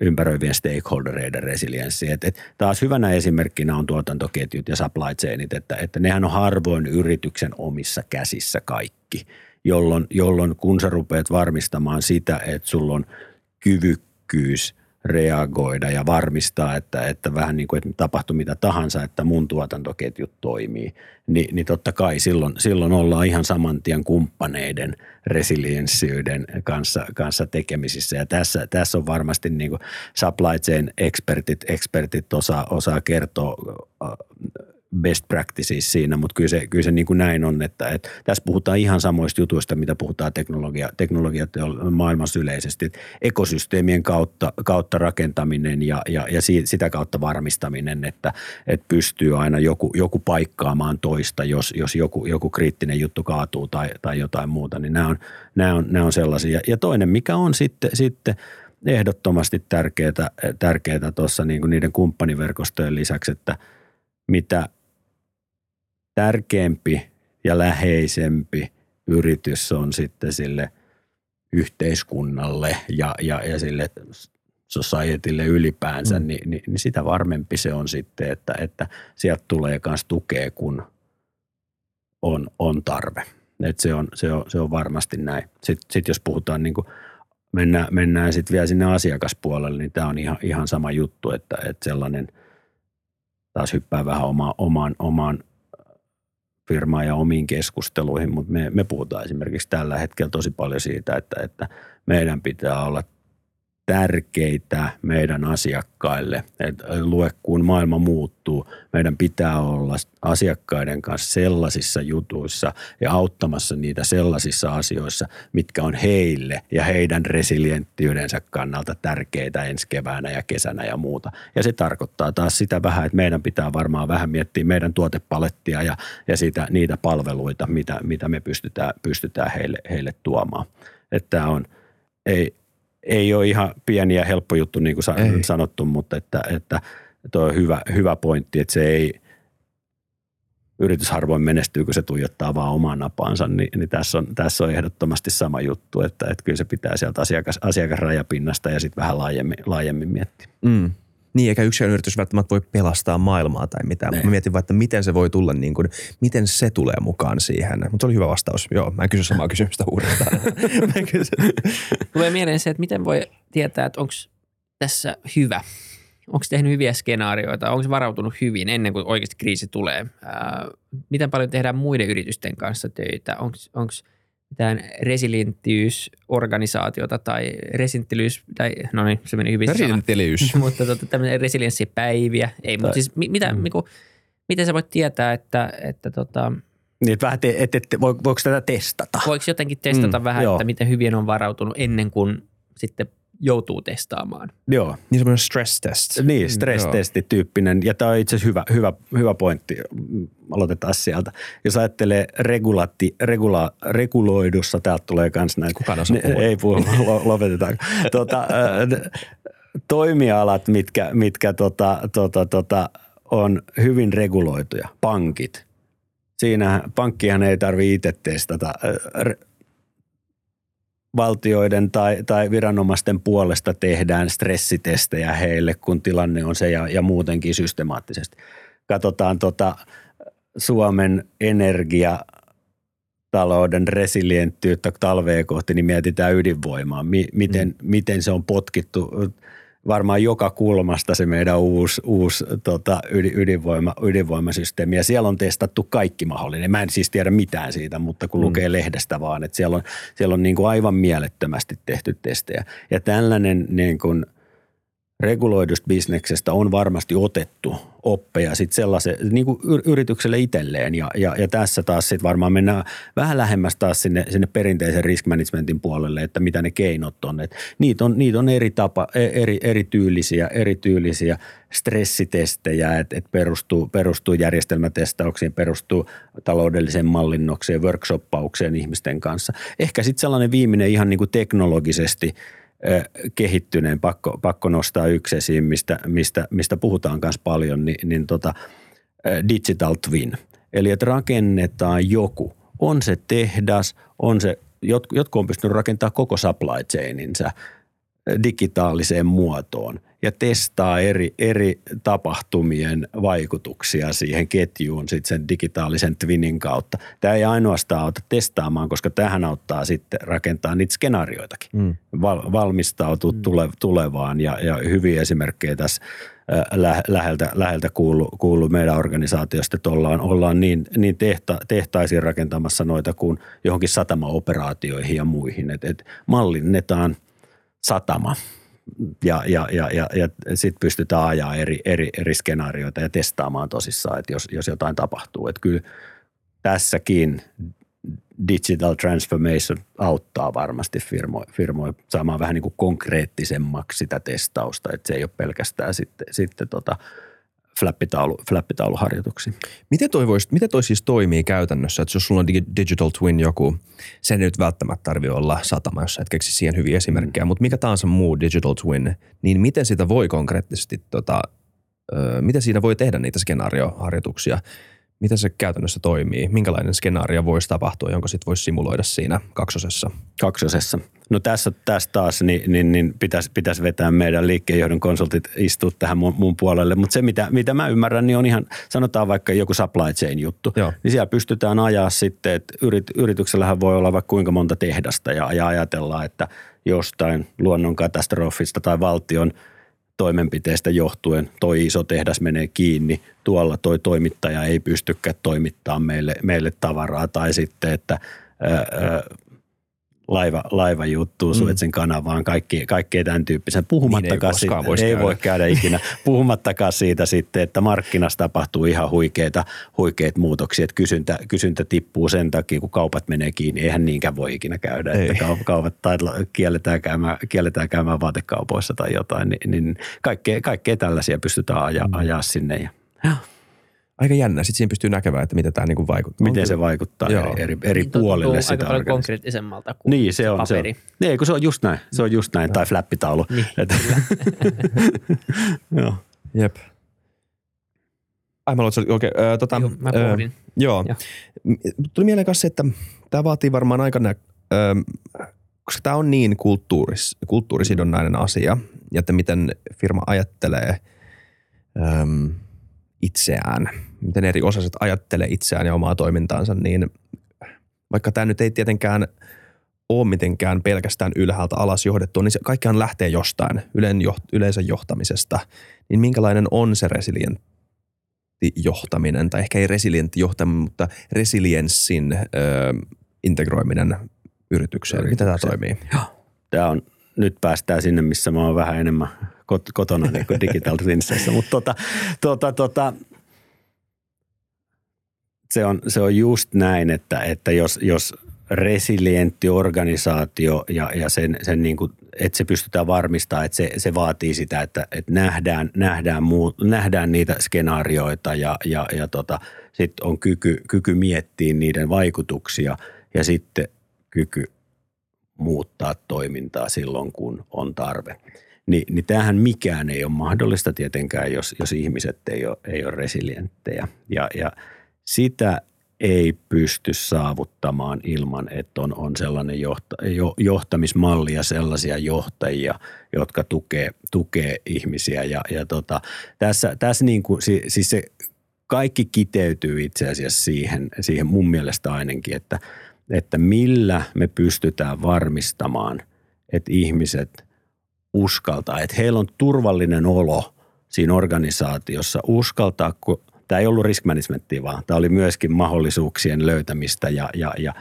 ympäröivien stakeholdereiden resilienssi. Et, et taas hyvänä esimerkkinä on tuotantoketjut ja supply chainit, että, että nehän on harvoin yrityksen omissa käsissä kaikki, jolloin, jolloin kun sä rupeat varmistamaan sitä, että sulla on kyvykkyys – reagoida ja varmistaa, että, että vähän niin kuin, että tapahtuu mitä tahansa, että mun tuotantoketjut toimii, niin, niin totta kai silloin, silloin ollaan ihan saman tien kumppaneiden resilienssiyden kanssa, kanssa tekemisissä. Ja tässä, tässä on varmasti niin kuin supply chain expertit, expertit osaa, osaa kertoa best practices siinä, mutta kyllä se, kyllä se niin kuin näin on, että, että tässä puhutaan ihan samoista jutuista, mitä puhutaan teknologia, teknologiat maailmassa yleisesti. Ekosysteemien kautta, kautta rakentaminen ja, ja, ja sitä kautta varmistaminen, että, että pystyy aina joku, joku paikkaamaan toista, jos, jos joku, joku kriittinen juttu kaatuu tai, tai jotain muuta, niin nämä on, nämä on, nämä on sellaisia. Ja toinen, mikä on sitten, sitten ehdottomasti tärkeää, tärkeää tuossa niin kuin niiden kumppaniverkostojen lisäksi, että mitä tärkeämpi ja läheisempi yritys on sitten sille yhteiskunnalle ja, ja, ja sille societylle ylipäänsä, mm. niin, niin, niin sitä varmempi se on sitten, että, että sieltä tulee myös tukea, kun on, on tarve. Et se, on, se, on, se on varmasti näin. Sitten sit jos puhutaan niin kuin mennään, mennään sitten vielä sinne asiakaspuolelle, niin tämä on ihan, ihan sama juttu, että, että sellainen taas hyppää vähän oma, omaan, omaan firmaan ja omiin keskusteluihin, mutta me, me puhutaan esimerkiksi tällä hetkellä tosi paljon siitä, että, että meidän pitää olla tärkeitä meidän asiakkaille. Et lue, kun maailma muuttuu, meidän pitää olla asiakkaiden kanssa sellaisissa jutuissa ja auttamassa niitä sellaisissa asioissa, mitkä on heille ja heidän resilienttiydensä kannalta tärkeitä ensi keväänä ja kesänä ja muuta. Ja se tarkoittaa taas sitä vähän, että meidän pitää varmaan vähän miettiä meidän tuotepalettia ja, ja sitä, niitä palveluita, mitä, mitä me pystytään, pystytään heille, heille tuomaan. Että on, ei, ei ole ihan pieni ja helppo juttu niin kuin ei. sanottu, mutta että, että tuo on hyvä, hyvä pointti, että se ei, yritys harvoin menestyy, kun se tuijottaa vaan omaan napaansa, niin, niin tässä, on, tässä on ehdottomasti sama juttu, että, että kyllä se pitää sieltä asiakas, asiakasrajapinnasta ja sitten vähän laajemmin, laajemmin miettiä. Mm. Niin, eikä yksikään yritys välttämättä voi pelastaa maailmaa tai mitään. Ne. Mä mietin vaan, että miten se voi tulla, niin kuin, miten se tulee mukaan siihen. Mutta se oli hyvä vastaus. Joo, mä en kysy samaa kysymystä uudestaan. *laughs* Tulee mieleen se, että miten voi tietää, että onko tässä hyvä. Onko tehnyt hyviä skenaarioita, onko varautunut hyvin ennen kuin oikeasti kriisi tulee. Ää, miten paljon tehdään muiden yritysten kanssa töitä, onko – mitään resilienttiysorganisaatiota tai resilienttilyys, tai no niin, se meni hyvin. Resilienttilyys. *laughs* mutta tota, tämmöinen resilienssipäiviä. Ei, mutta siis mitä, mm. miku, miten sä voit tietää, että, että tota, niin, vähän te, et, et, voiko tätä testata? Voiko jotenkin testata mm, vähän, joo. että miten hyvin on varautunut ennen kuin sitten joutuu testaamaan. Joo. Niin semmoinen stress test. Niin, stress-testi-tyyppinen. Ja tämä on itse asiassa hyvä, hyvä, hyvä pointti. Aloitetaan sieltä. Jos ajattelee regulatti, regula, reguloidussa, täältä tulee myös näitä. Kukaan osaa puhua. Ei puhu, lopetetaan. *laughs* tuota, toimialat, mitkä, mitkä tota, tota, tota, on hyvin reguloituja. Pankit. Siinä pankkihan ei tarvitse itse testata valtioiden tai, tai viranomaisten puolesta tehdään stressitestejä heille, kun tilanne on se ja, ja muutenkin systemaattisesti. Katsotaan tota Suomen energia talouden resilienttyyttä talvea kohti, niin mietitään ydinvoimaa. miten, mm. miten se on potkittu varmaan joka kulmasta se meidän uusi, uusi tota, ydinvoima, ydinvoimasysteemi. Ja siellä on testattu kaikki mahdollinen. Mä en siis tiedä mitään siitä, mutta kun mm. lukee lehdestä vaan, että siellä on, siellä on niin kuin aivan mielettömästi tehty testejä. Ja tällainen niin kuin – reguloidusta bisneksestä on varmasti otettu oppeja sit sellaisen, niin kuin yritykselle itselleen. Ja, ja, ja tässä taas sitten varmaan mennään vähän lähemmäs taas sinne, sinne perinteisen risk managementin puolelle, että mitä ne keinot on. Et niitä on. Niitä on eri, tapa, e, eri, erityylisiä, erityylisiä stressitestejä, että et perustuu, perustuu järjestelmätestauksiin, perustuu taloudelliseen mallinnokseen, workshoppaukseen ihmisten kanssa. Ehkä sitten sellainen viimeinen ihan niin kuin teknologisesti – kehittyneen, pakko, pakko nostaa yksi esiin, mistä, mistä, mistä puhutaan myös paljon, niin, niin tota, digital twin. Eli että rakennetaan joku, on se tehdas, on se, jotkut on pystynyt rakentamaan koko supply chaininsa digitaaliseen muotoon ja testaa eri, eri tapahtumien vaikutuksia siihen ketjuun sit sen digitaalisen twinin kautta. Tämä ei ainoastaan auta testaamaan, koska tähän auttaa sitten rakentaa niitä skenaarioitakin, mm. Val, valmistautua mm. tule, tulevaan ja, ja hyviä esimerkkejä tässä läheltä, läheltä kuulu, kuulu meidän organisaatiosta, että ollaan, ollaan niin, niin tehta, tehtaisiin rakentamassa noita kuin johonkin satamaoperaatioihin ja muihin. Et, et mallinnetaan satama – ja, ja, ja, ja, ja sitten pystytään ajaa eri, eri, eri skenaarioita ja testaamaan tosissaan, että jos, jos jotain tapahtuu. Että kyllä tässäkin digital transformation auttaa varmasti firmoja, firmoja saamaan vähän niin kuin konkreettisemmaksi sitä testausta, että se ei ole pelkästään sitten, sitten tota – flappitaulu, flappitauluharjoituksiin. Miten toi, vois, miten toi siis toimii käytännössä, että jos sulla on digital twin joku, se ei nyt välttämättä tarvitse olla satama, jos et keksi siihen hyviä esimerkkejä, mm. mutta mikä tahansa muu digital twin, niin miten sitä voi konkreettisesti, tota, ö, miten siinä voi tehdä niitä skenaarioharjoituksia? Miten se käytännössä toimii? Minkälainen skenaario voisi tapahtua, jonka sitten voisi simuloida siinä kaksosessa? Kaksosessa. No tässä, tässä taas niin, niin, niin pitäisi, pitäisi vetää meidän liikkeenjohdon konsultit istua tähän mun, mun puolelle. Mutta se, mitä, mitä mä ymmärrän, niin on ihan, sanotaan vaikka joku supply chain juttu. Joo. Niin siellä pystytään ajaa sitten, että yrit, yrityksellähän voi olla vaikka kuinka monta tehdasta ja, ja ajatellaan, että jostain luonnonkatastrofista tai valtion – toimenpiteestä johtuen toi iso tehdas menee kiinni, tuolla toi toimittaja ei pystykään toimittamaan meille, meille tavaraa tai sitten, että ää, laiva, laiva juttuu mm. Suetsin kanavaan, kaikki, kaikkea tämän tyyppisen. Puhumattakaan niin ei, siitä, ei käydä. voi käydä ikinä. *laughs* Puhumattakaan siitä sitten, että markkinassa tapahtuu ihan huikeita, huikeita muutoksia, että kysyntä, kysyntä tippuu sen takia, kun kaupat menee kiinni. Eihän niinkään voi ikinä käydä, ei. että kaupat tai kielletään käymään, kielletään käymään vaatekaupoissa tai jotain, niin, niin kaikkea, kaikkea tällaisia pystytään ajaa, mm. ajaa sinne. Ja, ja aika jännä. Sitten siinä pystyy näkemään, että miten tämä niin vaikuttaa. Miten se vaikuttaa Joo. eri, eri, eri niin puolille sitä aika paljon konkreettisemmalta kuin niin, se on, paperi. Se on. Niin, kun se on just näin. Se on just näin. Tai flappitaulu. Niin, *laughs* *laughs* joo. Jep. Ai mä okei. Okay, äh, tota, joo, mä pohdin. Äh, joo. Tuli mieleen kanssa, että tämä vaatii varmaan aika nä- äh, koska tämä on niin kulttuuris, kulttuurisidonnainen asia, ja että miten firma ajattelee ähm, – itseään, miten eri osaset ajattelee itseään ja omaa toimintaansa, niin vaikka tämä nyt ei tietenkään ole mitenkään pelkästään ylhäältä alas johdettu, niin se kaikkihan lähtee jostain yleensä johtamisesta. Niin minkälainen on se resilientti johtaminen, tai ehkä ei resilientti johtaminen, mutta resilienssin ö, integroiminen yritykseen. Miten tämä toimii? Tämä on, nyt päästään sinne, missä mä oon vähän enemmän kotona niin kuin Digital Twinsissa. *laughs* Mutta tota, tota, tota, se, on, se on just näin, että, että jos, jos resilientti organisaatio ja, ja sen, sen niin kuin, että se pystytään varmistamaan, että se, se vaatii sitä, että, että nähdään, nähdään, muu, nähdään niitä skenaarioita ja, ja, ja tota, sitten on kyky, kyky miettiä niiden vaikutuksia ja sitten kyky muuttaa toimintaa silloin, kun on tarve. Ni, niin tämähän mikään ei ole mahdollista tietenkään, jos, jos ihmiset ei ole, ei ole resilienttejä. Ja, ja sitä ei pysty saavuttamaan ilman, että on, on sellainen johta, jo, johtamismalli ja sellaisia johtajia, jotka tukee, tukee ihmisiä. Ja, ja tota, tässä, tässä niin kuin, siis se kaikki kiteytyy itse asiassa siihen, siihen mun mielestä ainakin, että, että millä me pystytään varmistamaan, että ihmiset uskaltaa, että heillä on turvallinen olo siinä organisaatiossa, uskaltaa, kun tämä ei ollut risk managementtia, vaan tämä oli myöskin mahdollisuuksien löytämistä ja, ja, ja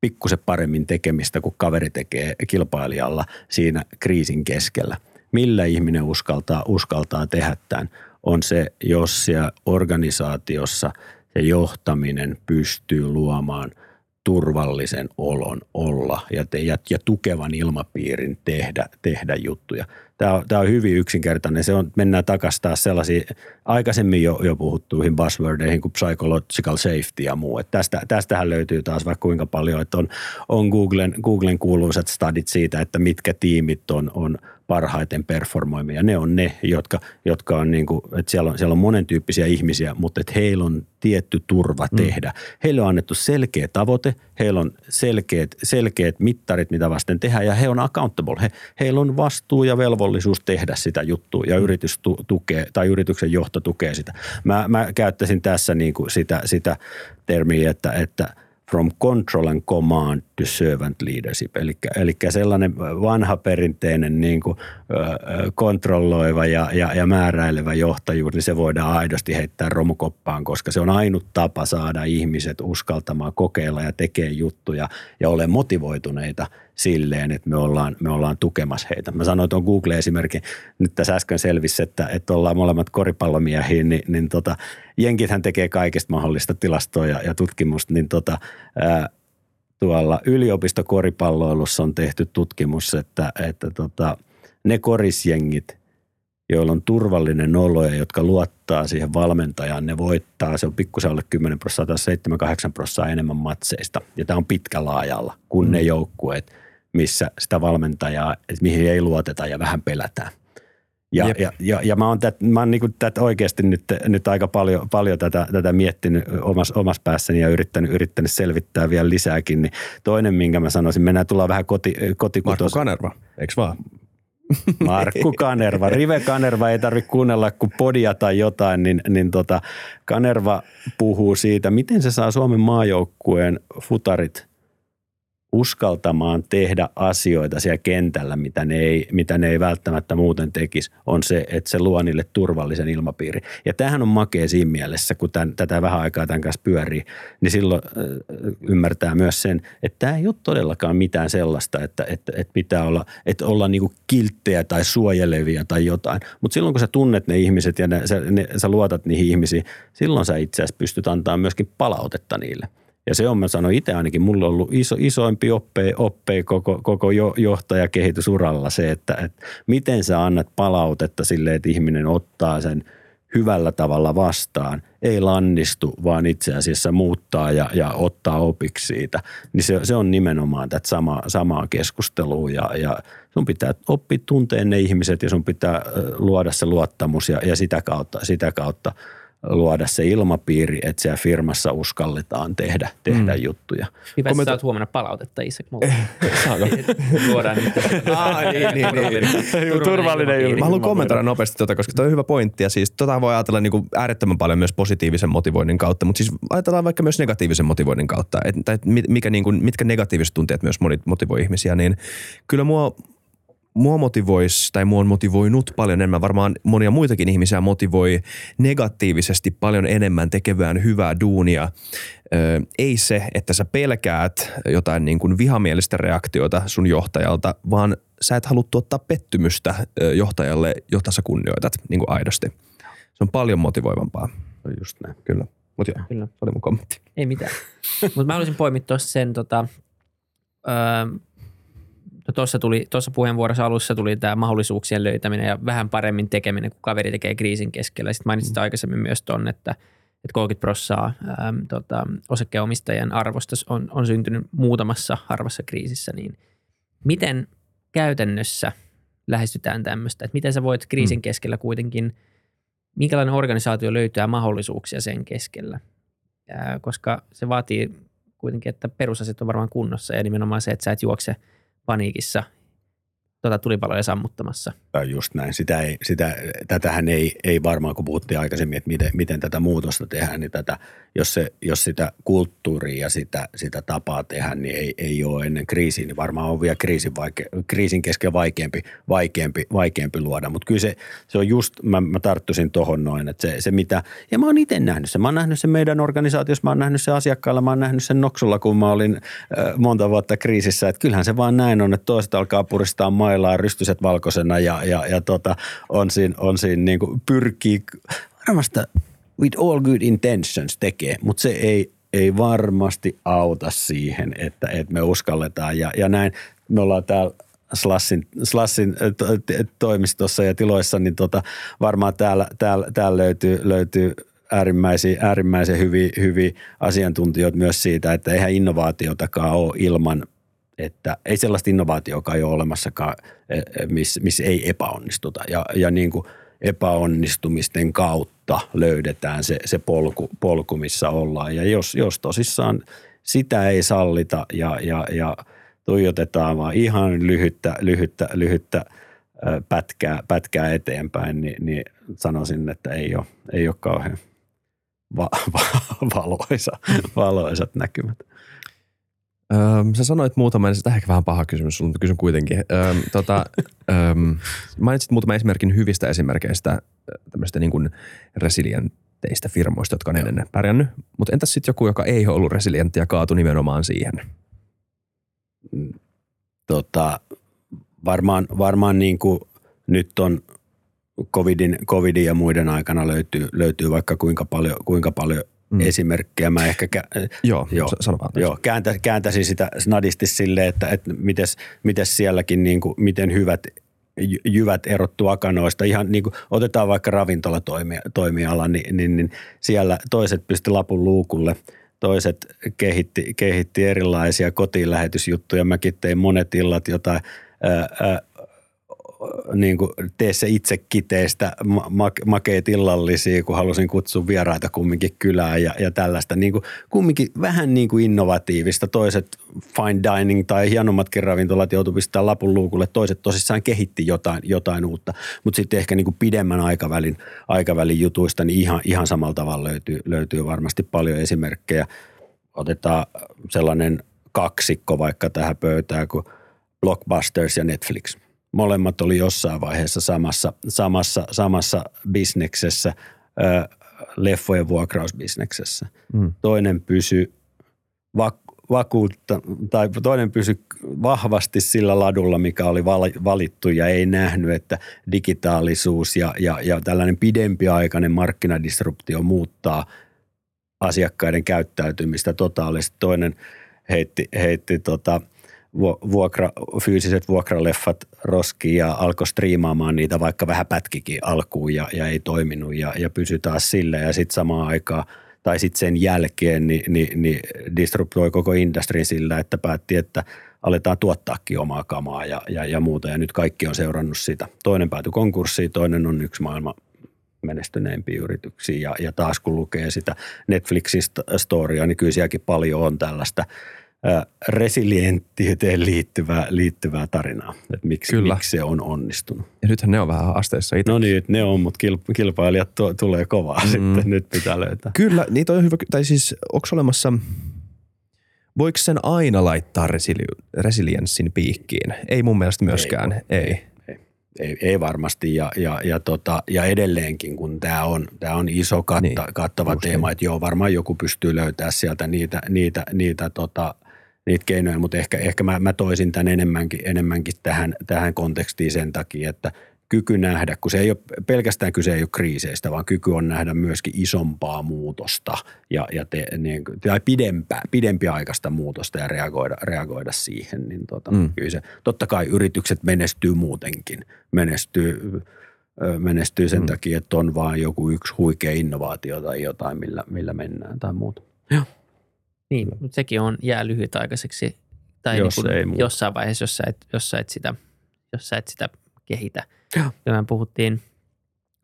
pikkusen paremmin tekemistä, kun kaveri tekee kilpailijalla siinä kriisin keskellä. Millä ihminen uskaltaa, uskaltaa tehdä tämän, on se, jos siellä organisaatiossa se johtaminen pystyy luomaan – turvallisen olon olla ja, te, ja, ja tukevan ilmapiirin tehdä, tehdä juttuja. Tämä on, tämä on hyvin yksinkertainen. Se on, mennään takaisin taas sellaisiin aikaisemmin jo, jo puhuttuihin buzzwordeihin kuin psychological safety ja muu. Että tästä, tästähän löytyy taas vaikka kuinka paljon, että on, on Googlen, Googlen kuuluisat studit siitä, että mitkä tiimit on, on parhaiten performoimia. Ne on ne, jotka, jotka on, niin kuin, että siellä on, siellä on monen tyyppisiä ihmisiä, mutta että heillä on tietty turva mm. tehdä. Heille on annettu selkeä tavoite, heillä on selkeät, selkeät mittarit, mitä vasten tehdään ja he on accountable. He, heillä on vastuu ja velvollisuus tehdä sitä juttua ja mm. yritys tu, tukee, tai yrityksen johto tukee sitä. Mä, mä käyttäisin tässä niin kuin sitä, sitä termiä, että, että – from control and command to servant leadership. Eli, eli sellainen vanha perinteinen niin kuin, kontrolloiva ja, ja, ja määräilevä johtajuus, niin se voidaan aidosti heittää romukoppaan, koska se on ainut tapa saada ihmiset uskaltamaan kokeilla ja tekee juttuja ja ole motivoituneita silleen, että me ollaan, me ollaan tukemassa heitä. Mä sanoin tuon Google-esimerkin, nyt tässä äsken selvisi, että, että ollaan molemmat koripallomiehiä, niin, niin tota, jenkithän tekee kaikista mahdollista tilastoa ja, ja tutkimusta, niin tota, ää, tuolla yliopistokoripalloilussa on tehty tutkimus, että, että tota, ne korisjengit, joilla on turvallinen olo ja jotka luottaa siihen valmentajaan, ne voittaa. Se on pikkusen alle 10 prosenttia tai 7-8 prosenttia enemmän matseista. Ja tämä on pitkä laajalla kuin mm. ne joukkueet, missä sitä valmentajaa, mihin ei luoteta ja vähän pelätään. Ja, ja, ja, ja mä oon, tät, mä oon niinku tätä oikeasti nyt, nyt aika paljon, paljon tätä, tätä miettinyt omassa, omassa päässäni ja yrittänyt, yrittänyt selvittää vielä lisääkin. Niin toinen, minkä mä sanoisin, mennään tullaan vähän koti, kotikutos. Markku Kanerva, eikö vaan? *laughs* Markku Kanerva. Rive Kanerva ei tarvitse kuunnella kuin podia tai jotain, niin, niin tota, Kanerva puhuu siitä, miten se saa Suomen maajoukkueen futarit uskaltamaan tehdä asioita siellä kentällä, mitä ne ei, mitä ne ei välttämättä muuten tekisi, on se, että se luo niille turvallisen ilmapiiri. Ja tämähän on makea siinä mielessä, kun tämän, tätä vähän aikaa tämän kanssa pyörii, niin silloin äh, ymmärtää myös sen, että tämä ei ole todellakaan mitään sellaista, että, että, että pitää olla, että olla niinku kilttejä tai suojelevia tai jotain. Mutta silloin, kun sä tunnet ne ihmiset ja ne, sä, ne, sä luotat niihin ihmisiin, silloin sä itse asiassa pystyt antaa myöskin palautetta niille. Ja se on, mä sanoin itse ainakin, mulla on ollut iso, isoimpi oppei, oppei koko, koko jo, johtajakehitysuralla se, että, että miten sä annat palautetta sille, että ihminen ottaa sen hyvällä tavalla vastaan, ei lannistu, vaan itse asiassa muuttaa ja, ja ottaa opiksi siitä. Niin se, se on nimenomaan tätä sama, samaa keskustelua ja, ja sun pitää oppia tunteen ne ihmiset ja sun pitää luoda se luottamus ja, ja sitä kautta, sitä kautta – luoda se ilmapiiri, että siellä firmassa uskalletaan tehdä, tehdä mm. juttuja. Hyvä, että saat huomenna palautetta Isaac Saanko? *laughs* Luodaan niitä. *laughs* niin, niin, niin. Turvallinen ilmapiiri. Mä haluan kommentoida nopeasti tota, koska toi on hyvä pointti. Ja siis tota voi ajatella niin kuin äärettömän paljon myös positiivisen motivoinnin kautta, mutta siis ajatellaan vaikka myös negatiivisen motivoinnin kautta. Että mikä, niin kuin, mitkä negatiiviset tunteet myös motivoi ihmisiä, niin kyllä mua mua motivoisi tai mua on motivoinut paljon enemmän, varmaan monia muitakin ihmisiä motivoi negatiivisesti paljon enemmän tekevään hyvää duunia. Ö, ei se, että sä pelkäät jotain niin kuin vihamielistä reaktiota sun johtajalta, vaan sä et halua tuottaa pettymystä johtajalle, jota sä kunnioitat niin kuin aidosti. Se on paljon motivoivampaa. Just näin. Kyllä. Mutta joo, Kyllä. se oli mun kommentti. Ei mitään. Mutta mä haluaisin poimia tuossa sen tota, öö, no tuossa, tuli, tuossa puheenvuorossa alussa tuli tämä mahdollisuuksien löytäminen ja vähän paremmin tekeminen, kun kaveri tekee kriisin keskellä. Sitten mainitsit mm. aikaisemmin myös tuon, että, että 30 prossaa äm, tota, osakeomistajien arvosta on, on syntynyt muutamassa harvassa kriisissä, niin miten käytännössä lähestytään tämmöistä, että miten sä voit kriisin mm. keskellä kuitenkin, minkälainen organisaatio löytää mahdollisuuksia sen keskellä, Ää, koska se vaatii kuitenkin, että perusasiat on varmaan kunnossa ja nimenomaan se, että sä et juokse paniikissa tuota tulipaloja sammuttamassa. Just näin. Sitä ei, sitä, tätähän ei, ei varmaan, kun puhuttiin aikaisemmin, että miten, miten tätä muutosta tehdään, niin tätä, jos, se, jos sitä kulttuuria ja sitä, sitä tapaa tehdä, niin ei, ei ole ennen kriisiä, niin varmaan on vielä kriisin, vaike, kriisin kesken vaikeampi, vaikeampi, vaikeampi luoda. Mutta kyllä se, se on just, mä, mä tarttuisin tuohon noin, että se, se mitä, ja mä oon itse nähnyt sen. Mä oon nähnyt sen meidän organisaatiossa, mä oon nähnyt sen asiakkailla, mä oon nähnyt sen Noksulla, kun mä olin äh, monta vuotta kriisissä. Että kyllähän se vaan näin on, että toiset alkaa puristaa mailaa rystyset valkoisena ja, ja, ja tota, on siinä, on siinä niin kuin pyrkii varmasti with all good intentions tekee, mutta se ei, ei varmasti auta siihen, että, että me uskalletaan ja, ja näin. Me ollaan täällä Slassin, Slassin toimistossa ja tiloissa, niin tota, varmaan täällä, täällä, täällä löytyy, löytyy äärimmäisiä, äärimmäisen hyviä, hyviä asiantuntijoita myös siitä, että eihän innovaatiotakaan ole ilman että ei sellaista innovaatioa ei ole olemassakaan, e, e, missä miss ei epäonnistuta. Ja, ja niin kuin epäonnistumisten kautta löydetään se, se polku, polku, missä ollaan. Ja jos, jos tosissaan sitä ei sallita ja, ja, ja tuijotetaan vaan ihan lyhyttä, lyhyttä, lyhyttä pätkää, pätkää eteenpäin, niin, niin sanoisin, että ei ole, ei ole kauhean va, va, *laughs* valoisa, valoisat näkymät. Öm, sä sanoit muutama, ja tämä ehkä vähän paha kysymys, mutta kysyn kuitenkin. Öm, tota, *laughs* öm, mainitsit muutaman esimerkin hyvistä esimerkkeistä tämmöistä niin kuin resilienteistä firmoista, jotka on Joo. ennen pärjännyt. Mutta entäs sitten joku, joka ei ole ollut resilientti ja kaatu nimenomaan siihen? Tota, varmaan, varmaan niin kuin nyt on COVIDin, COVIDin ja muiden aikana löytyy, löytyy vaikka kuinka paljon, kuinka paljon – mm. esimerkkejä. Mä ehkä kä- joo, joo, sano vaan joo, kääntä, kääntäisin sitä snadisti silleen, että, että mites, mites sielläkin, niin kuin, miten hyvät jyvät erottu akanoista. Ihan niin kuin, otetaan vaikka ravintolatoimiala, niin, niin, niin siellä toiset pisti lapun luukulle – toiset kehitti, kehitti erilaisia kotiinlähetysjuttuja. Mäkin tein monet illat jotain ää, ää, niin kuin tee se itse kiteistä ma- makeet illallisia, kun halusin kutsua vieraita kumminkin kylään ja, ja tällaista. Niin kuin, kumminkin vähän niin kuin innovatiivista. Toiset fine dining tai hienommatkin ravintolat joutuivat pistämään lapun luukulle. Toiset tosissaan kehitti jotain, jotain uutta. Mutta sitten ehkä niin kuin pidemmän aikavälin, aikavälin jutuista niin ihan, ihan samalla tavalla löytyy, löytyy varmasti paljon esimerkkejä. Otetaan sellainen kaksikko vaikka tähän pöytään kuin Blockbusters ja Netflix – molemmat oli jossain vaiheessa samassa, samassa, samassa bisneksessä, ö, leffojen vuokrausbisneksessä. Mm. Toinen pysyi vak- vakuutta, tai toinen pysyi vahvasti sillä ladulla, mikä oli valittu ja ei nähnyt, että digitaalisuus ja, ja, ja tällainen pidempiaikainen markkinadisruptio muuttaa asiakkaiden käyttäytymistä totaalisesti. Toinen heitti, heitti tota, vuokra, fyysiset vuokraleffat roskiin ja alkoi striimaamaan niitä vaikka vähän pätkikin alkuun ja, ja ei toiminut ja, ja pysy taas sille ja sitten samaan aikaan tai sitten sen jälkeen niin, niin, niin disruptoi koko industrin sillä, että päätti, että aletaan tuottaakin omaa kamaa ja, ja, ja muuta. Ja nyt kaikki on seurannut sitä. Toinen päätyi konkurssiin, toinen on yksi maailman menestyneimpiä yrityksiä. Ja, ja taas kun lukee sitä Netflixin storia, niin kyllä sielläkin paljon on tällaista – resilienttiyteen liittyvää, liittyvää tarinaa, että miksi, Kyllä. miksi se on onnistunut. Ja nythän ne on vähän asteissa itse. No niin, ne on, mutta kilpailijat to, tulee kovaa mm. sitten, nyt pitää löytää. Kyllä, niitä on hyvä, tai siis onko olemassa, voiko sen aina laittaa resili- resilienssin piikkiin? Ei mun mielestä myöskään, ei. ei. ei. Ei, ei varmasti ja, ja, ja, tota, ja edelleenkin, kun tämä on, tää on iso katta, niin, kattava teema, niin. että joo, varmaan joku pystyy löytämään sieltä niitä, niitä, niitä tota, niitä keinoja, mutta ehkä, ehkä mä, mä toisin tämän enemmänkin, enemmänkin tähän, tähän kontekstiin sen takia, että kyky nähdä, kun se ei ole pelkästään kyse ei ole kriiseistä, vaan kyky on nähdä myöskin isompaa muutosta ja, ja te, niin, tai pidempää, pidempiaikaista muutosta ja reagoida, reagoida siihen. Niin tuota, mm. kyllä se, totta kai yritykset menestyy muutenkin, menestyy, menestyy sen mm. takia, että on vaan joku yksi huikea innovaatio tai jotain, millä, millä mennään tai muuta. Joo. Niin, mutta sekin on jää lyhytaikaiseksi tai jos niin kuin jossain vaiheessa, jos sä, et, jos, sä et sitä, jos sä et sitä kehitä. Ja me puhuttiin,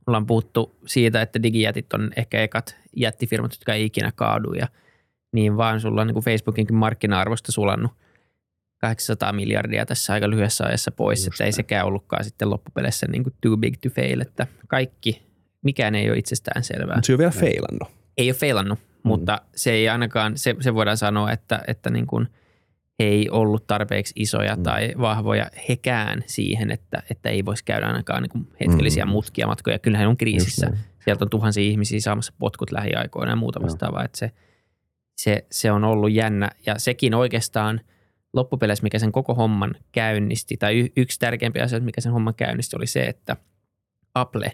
ollaan puhuttu siitä, että digijätit on ehkä ekat jättifirmat, jotka ei ikinä kaadu ja niin vaan sulla on niin kuin Facebookinkin markkina-arvosta sulannut 800 miljardia tässä aika lyhyessä ajassa pois, Just että ei sekään ollutkaan sitten loppupeleissä niin kuin too big to fail, että kaikki, mikään ei ole itsestään selvää. Mutta se ei ole vielä feilannut. Ei ole feilannut. Mutta se ei ainakaan, se, se voidaan sanoa, että, että niin kuin – ei ollut tarpeeksi isoja mm. tai vahvoja hekään siihen, että, että ei voisi käydä ainakaan niin kuin hetkellisiä mm. mutkia matkoja. Kyllähän on kriisissä. Sieltä on tuhansia ihmisiä saamassa potkut lähiaikoina ja muuta vastaavaa. Että se, se, se on ollut jännä. Ja sekin oikeastaan loppupeleissä, mikä sen koko homman käynnisti, tai y- yksi tärkeimpiä asioita, mikä sen homman käynnisti, oli se, että Apple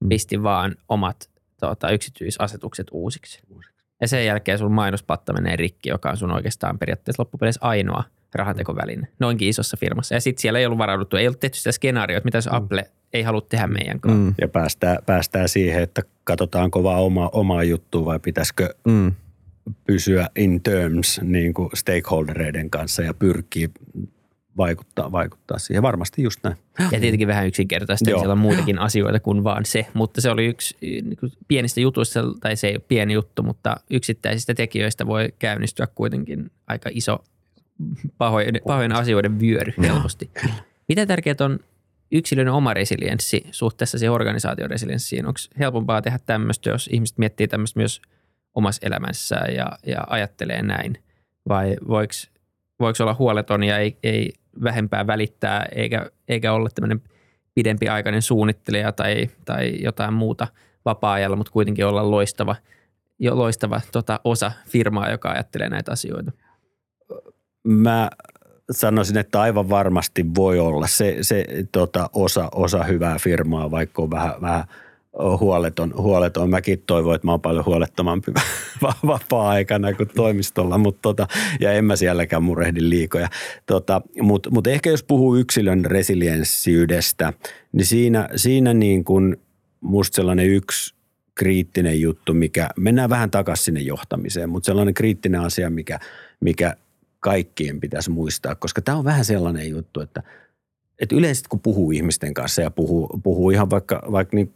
mm. pisti vaan omat tuota, yksityisasetukset uusiksi. uusiksi. Ja sen jälkeen sun mainospatta menee rikki, joka on sun oikeastaan periaatteessa loppupeleissä ainoa rahantekoväline noinkin isossa firmassa. Ja sitten siellä ei ollut varauduttu, ei ollut tehty sitä skenaarioita, mitä se mm. Apple ei halua tehdä meidän kanssa. Mm. Ja päästään, päästään siihen, että katsotaanko vaan oma, omaa juttua vai pitäisikö mm. pysyä in terms niin kuin stakeholdereiden kanssa ja pyrkii vaikuttaa, vaikuttaa siihen. Varmasti just näin. Ja tietenkin vähän yksinkertaista, siellä on muitakin asioita kuin vaan se, mutta se oli yksi niin pienistä jutuista, tai se ei ole pieni juttu, mutta yksittäisistä tekijöistä voi käynnistyä kuitenkin aika iso pahojen, pahojen asioiden vyöry helposti. Miten tärkeää on yksilön oma resilienssi suhteessa siihen organisaation resilienssiin? Onko helpompaa tehdä tämmöistä, jos ihmiset miettii tämmöistä myös omassa elämässään ja, ja ajattelee näin? Vai voiko, voiko olla huoleton ja ei, ei vähempää välittää eikä, eikä olla tämmöinen pidempiaikainen suunnittelija tai, tai jotain muuta vapaa-ajalla, mutta kuitenkin olla loistava, jo loistava tota, osa firmaa, joka ajattelee näitä asioita. Mä sanoisin, että aivan varmasti voi olla se, se tota, osa, osa hyvää firmaa, vaikka on vähän, vähän – huoleton, huoleton. Mäkin toivon, että mä oon paljon huolettomampi *laughs* vapaa-aikana kuin toimistolla, mutta tota, ja en mä sielläkään murehdi liikoja. Tota, Mutta mut ehkä jos puhuu yksilön resilienssiydestä, niin siinä, siinä niin kuin musta sellainen yksi kriittinen juttu, mikä, mennään vähän takaisin sinne johtamiseen, mutta sellainen kriittinen asia, mikä, mikä kaikkien pitäisi muistaa, koska tämä on vähän sellainen juttu, että, että yleensä kun puhuu ihmisten kanssa ja puhuu, puhuu ihan vaikka, vaikka niin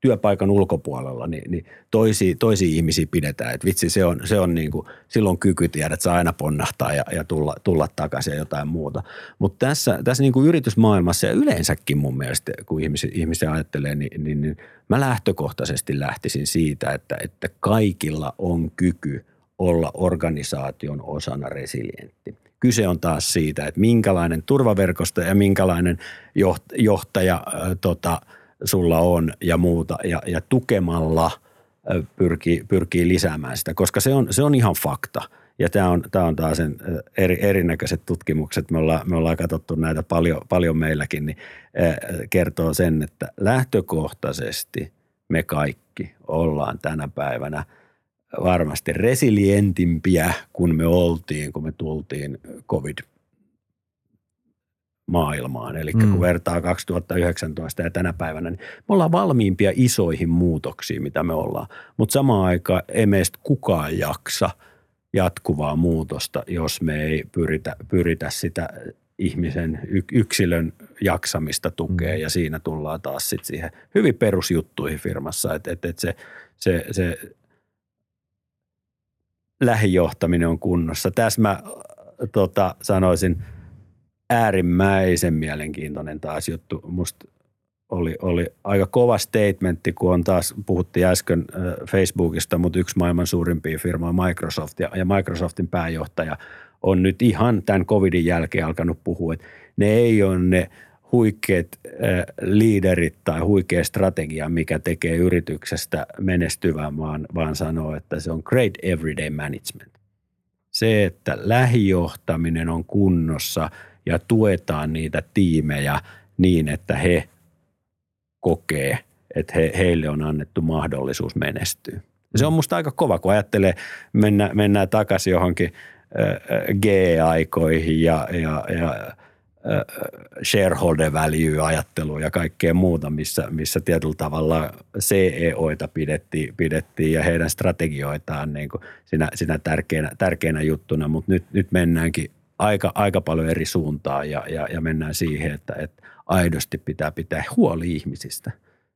työpaikan ulkopuolella, niin, niin toisia, toisia ihmisiä pidetään. Että vitsi, se on, se on niin kuin, silloin kyky tiedä, että saa aina ponnahtaa ja, ja tulla, tulla takaisin ja jotain muuta. Mutta tässä, tässä niin kuin yritysmaailmassa ja yleensäkin mun mielestä, kun ihmisiä, ihmisiä ajattelee, niin, niin, niin mä lähtökohtaisesti lähtisin siitä, että, että kaikilla on kyky olla organisaation osana resilientti. Kyse on taas siitä, että minkälainen turvaverkosto ja minkälainen johtaja äh, tota, – sulla on ja muuta ja, ja tukemalla pyrkii, pyrkii lisäämään sitä, koska se on, se on ihan fakta. Ja tämä on, tämä on taas sen eri, erinäköiset tutkimukset, me ollaan, me ollaan katsottu näitä paljon, paljon meilläkin, niin kertoo sen, että lähtökohtaisesti me kaikki ollaan tänä päivänä varmasti resilientimpiä kuin me oltiin, kun me tultiin covid maailmaan. Eli mm. kun vertaa 2019 ja tänä päivänä, niin me ollaan valmiimpia isoihin muutoksiin, mitä me ollaan. Mutta samaan aikaan ei meistä kukaan jaksa jatkuvaa muutosta, jos me ei pyritä, pyritä sitä ihmisen, yksilön jaksamista tukea mm. ja siinä tullaan taas sit siihen hyvin perusjuttuihin firmassa, että et, et se, se, se lähijohtaminen on kunnossa. Tässä mä tota, sanoisin – äärimmäisen mielenkiintoinen taas juttu. Musta oli, oli aika kova statementti, kun on taas, puhuttiin äsken Facebookista, mutta yksi maailman suurimpia firmaa Microsoft ja, ja Microsoftin pääjohtaja on nyt ihan tämän covidin jälkeen alkanut puhua, että ne ei ole ne huikeat äh, liiderit tai huikea strategia, mikä tekee yrityksestä menestyvää, vaan, vaan sanoo, että se on great everyday management. Se, että lähijohtaminen on kunnossa – ja tuetaan niitä tiimejä niin, että he kokee, että he, heille on annettu mahdollisuus menestyä. Se on musta aika kova, kun ajattelee, mennä, mennään takaisin johonkin G-aikoihin ja, ja, ja shareholder value ja kaikkea muuta, missä, missä tietyllä tavalla CEOita pidettiin, pidettiin ja heidän strategioitaan niin kuin siinä, siinä tärkeänä, tärkeänä juttuna, mutta nyt, nyt mennäänkin aika, aika paljon eri suuntaan ja, ja, ja mennään siihen, että, että aidosti pitää pitää huoli ihmisistä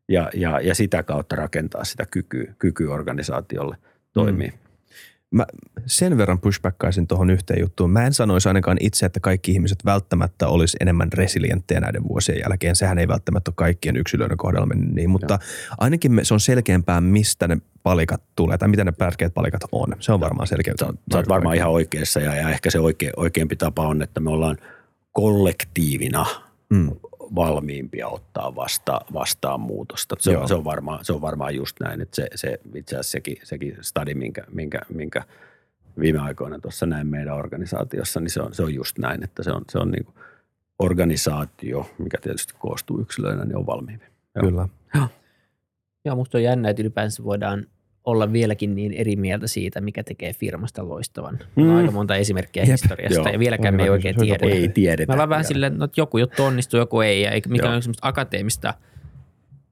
ja, ja, ja sitä kautta rakentaa sitä kykyä, kyky organisaatiolle toimia. Mm mä sen verran pushbackkaisin tuohon yhteen juttuun. Mä en sanoisi ainakaan itse, että kaikki ihmiset välttämättä olisi enemmän resilienttejä näiden vuosien jälkeen. Sehän ei välttämättä ole kaikkien yksilöiden kohdalla mennyt niin, mutta Joo. ainakin me, se on selkeämpää, mistä ne palikat tulee tai mitä ne tärkeät palikat on. Se on varmaan selkeä. Sä, sä oot varmaan ihan oikeassa ja, ja ehkä se oike, oikeampi tapa on, että me ollaan kollektiivina mm. Valmiimpia ottaa vasta, vastaan muutosta. Se, on, se, on varmaan, se on varmaan just näin, että se, se itse asiassa sekin, sekin stadi, minkä, minkä, minkä viime aikoina tuossa näin meidän organisaatiossa, niin se on, se on just näin, että se on, se on niin kuin organisaatio, mikä tietysti koostuu yksilöinä, niin on valmiimpi. Kyllä. Joo. Joo, musta on jännä, että ylipäänsä voidaan olla vieläkin niin eri mieltä siitä, mikä tekee firmasta loistavan. Mm. On aika monta esimerkkiä Jep. historiasta Joo. ja vieläkään me ei oikein tiedetä. Ei tiedetä. Me ollaan vähän silleen, että no, joku juttu onnistuu, joku ei, ja eikä mikään semmoista akateemista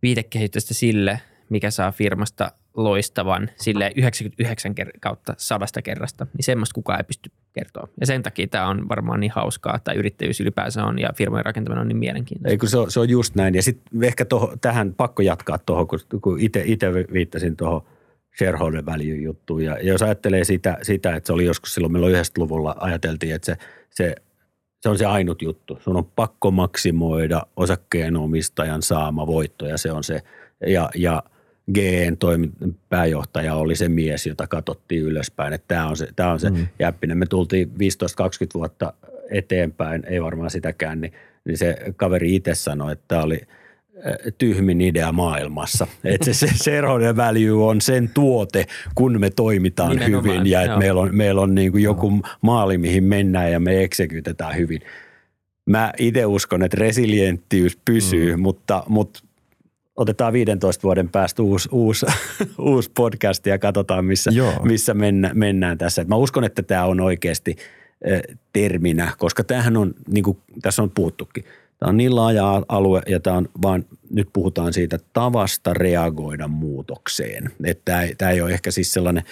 viitekehitystä sille, mikä saa firmasta loistavan sille 99 kautta sadasta kerrasta, niin semmoista kukaan ei pysty kertoa. Ja sen takia tämä on varmaan niin hauskaa, että yrittäjyys ylipäänsä on ja firmojen rakentaminen on niin mielenkiintoista. Ei kun se on, se on just näin. Ja sitten ehkä toho, tähän pakko jatkaa tuohon, kun, kun itse viittasin tuohon shareholder value juttuun. Ja jos ajattelee sitä, sitä, että se oli joskus silloin, meillä 90-luvulla ajateltiin, että se, se, se on se ainut juttu. Sun on pakko maksimoida osakkeenomistajan saama voitto ja se on se. Ja, ja GEn pääjohtaja oli se mies, jota katsottiin ylöspäin, että tämä on se, tämä on se mm. jäppinen. Me tultiin 15-20 vuotta eteenpäin, ei varmaan sitäkään, niin, niin se kaveri itse sanoi, että tämä oli – tyhmin idea maailmassa. Että se, se shareholder value on sen tuote, kun me toimitaan Nimenomaan, hyvin ja että meillä on, meillä on niin kuin joku maali, mihin mennään ja me eksekytetään hyvin. Mä itse uskon, että resilienttiys pysyy, mm. mutta, mutta otetaan 15 vuoden päästä uusi, uusi, *laughs* uusi podcast ja katsotaan, missä, missä mennä, mennään tässä. Et mä uskon, että tämä on oikeasti terminä, koska tämähän on, niin kuin tässä on puhuttukin, tämä on niin laaja alue ja tämä on vaan, nyt puhutaan siitä tavasta reagoida muutokseen. Että tämä, tämä ei ole ehkä siis sellainen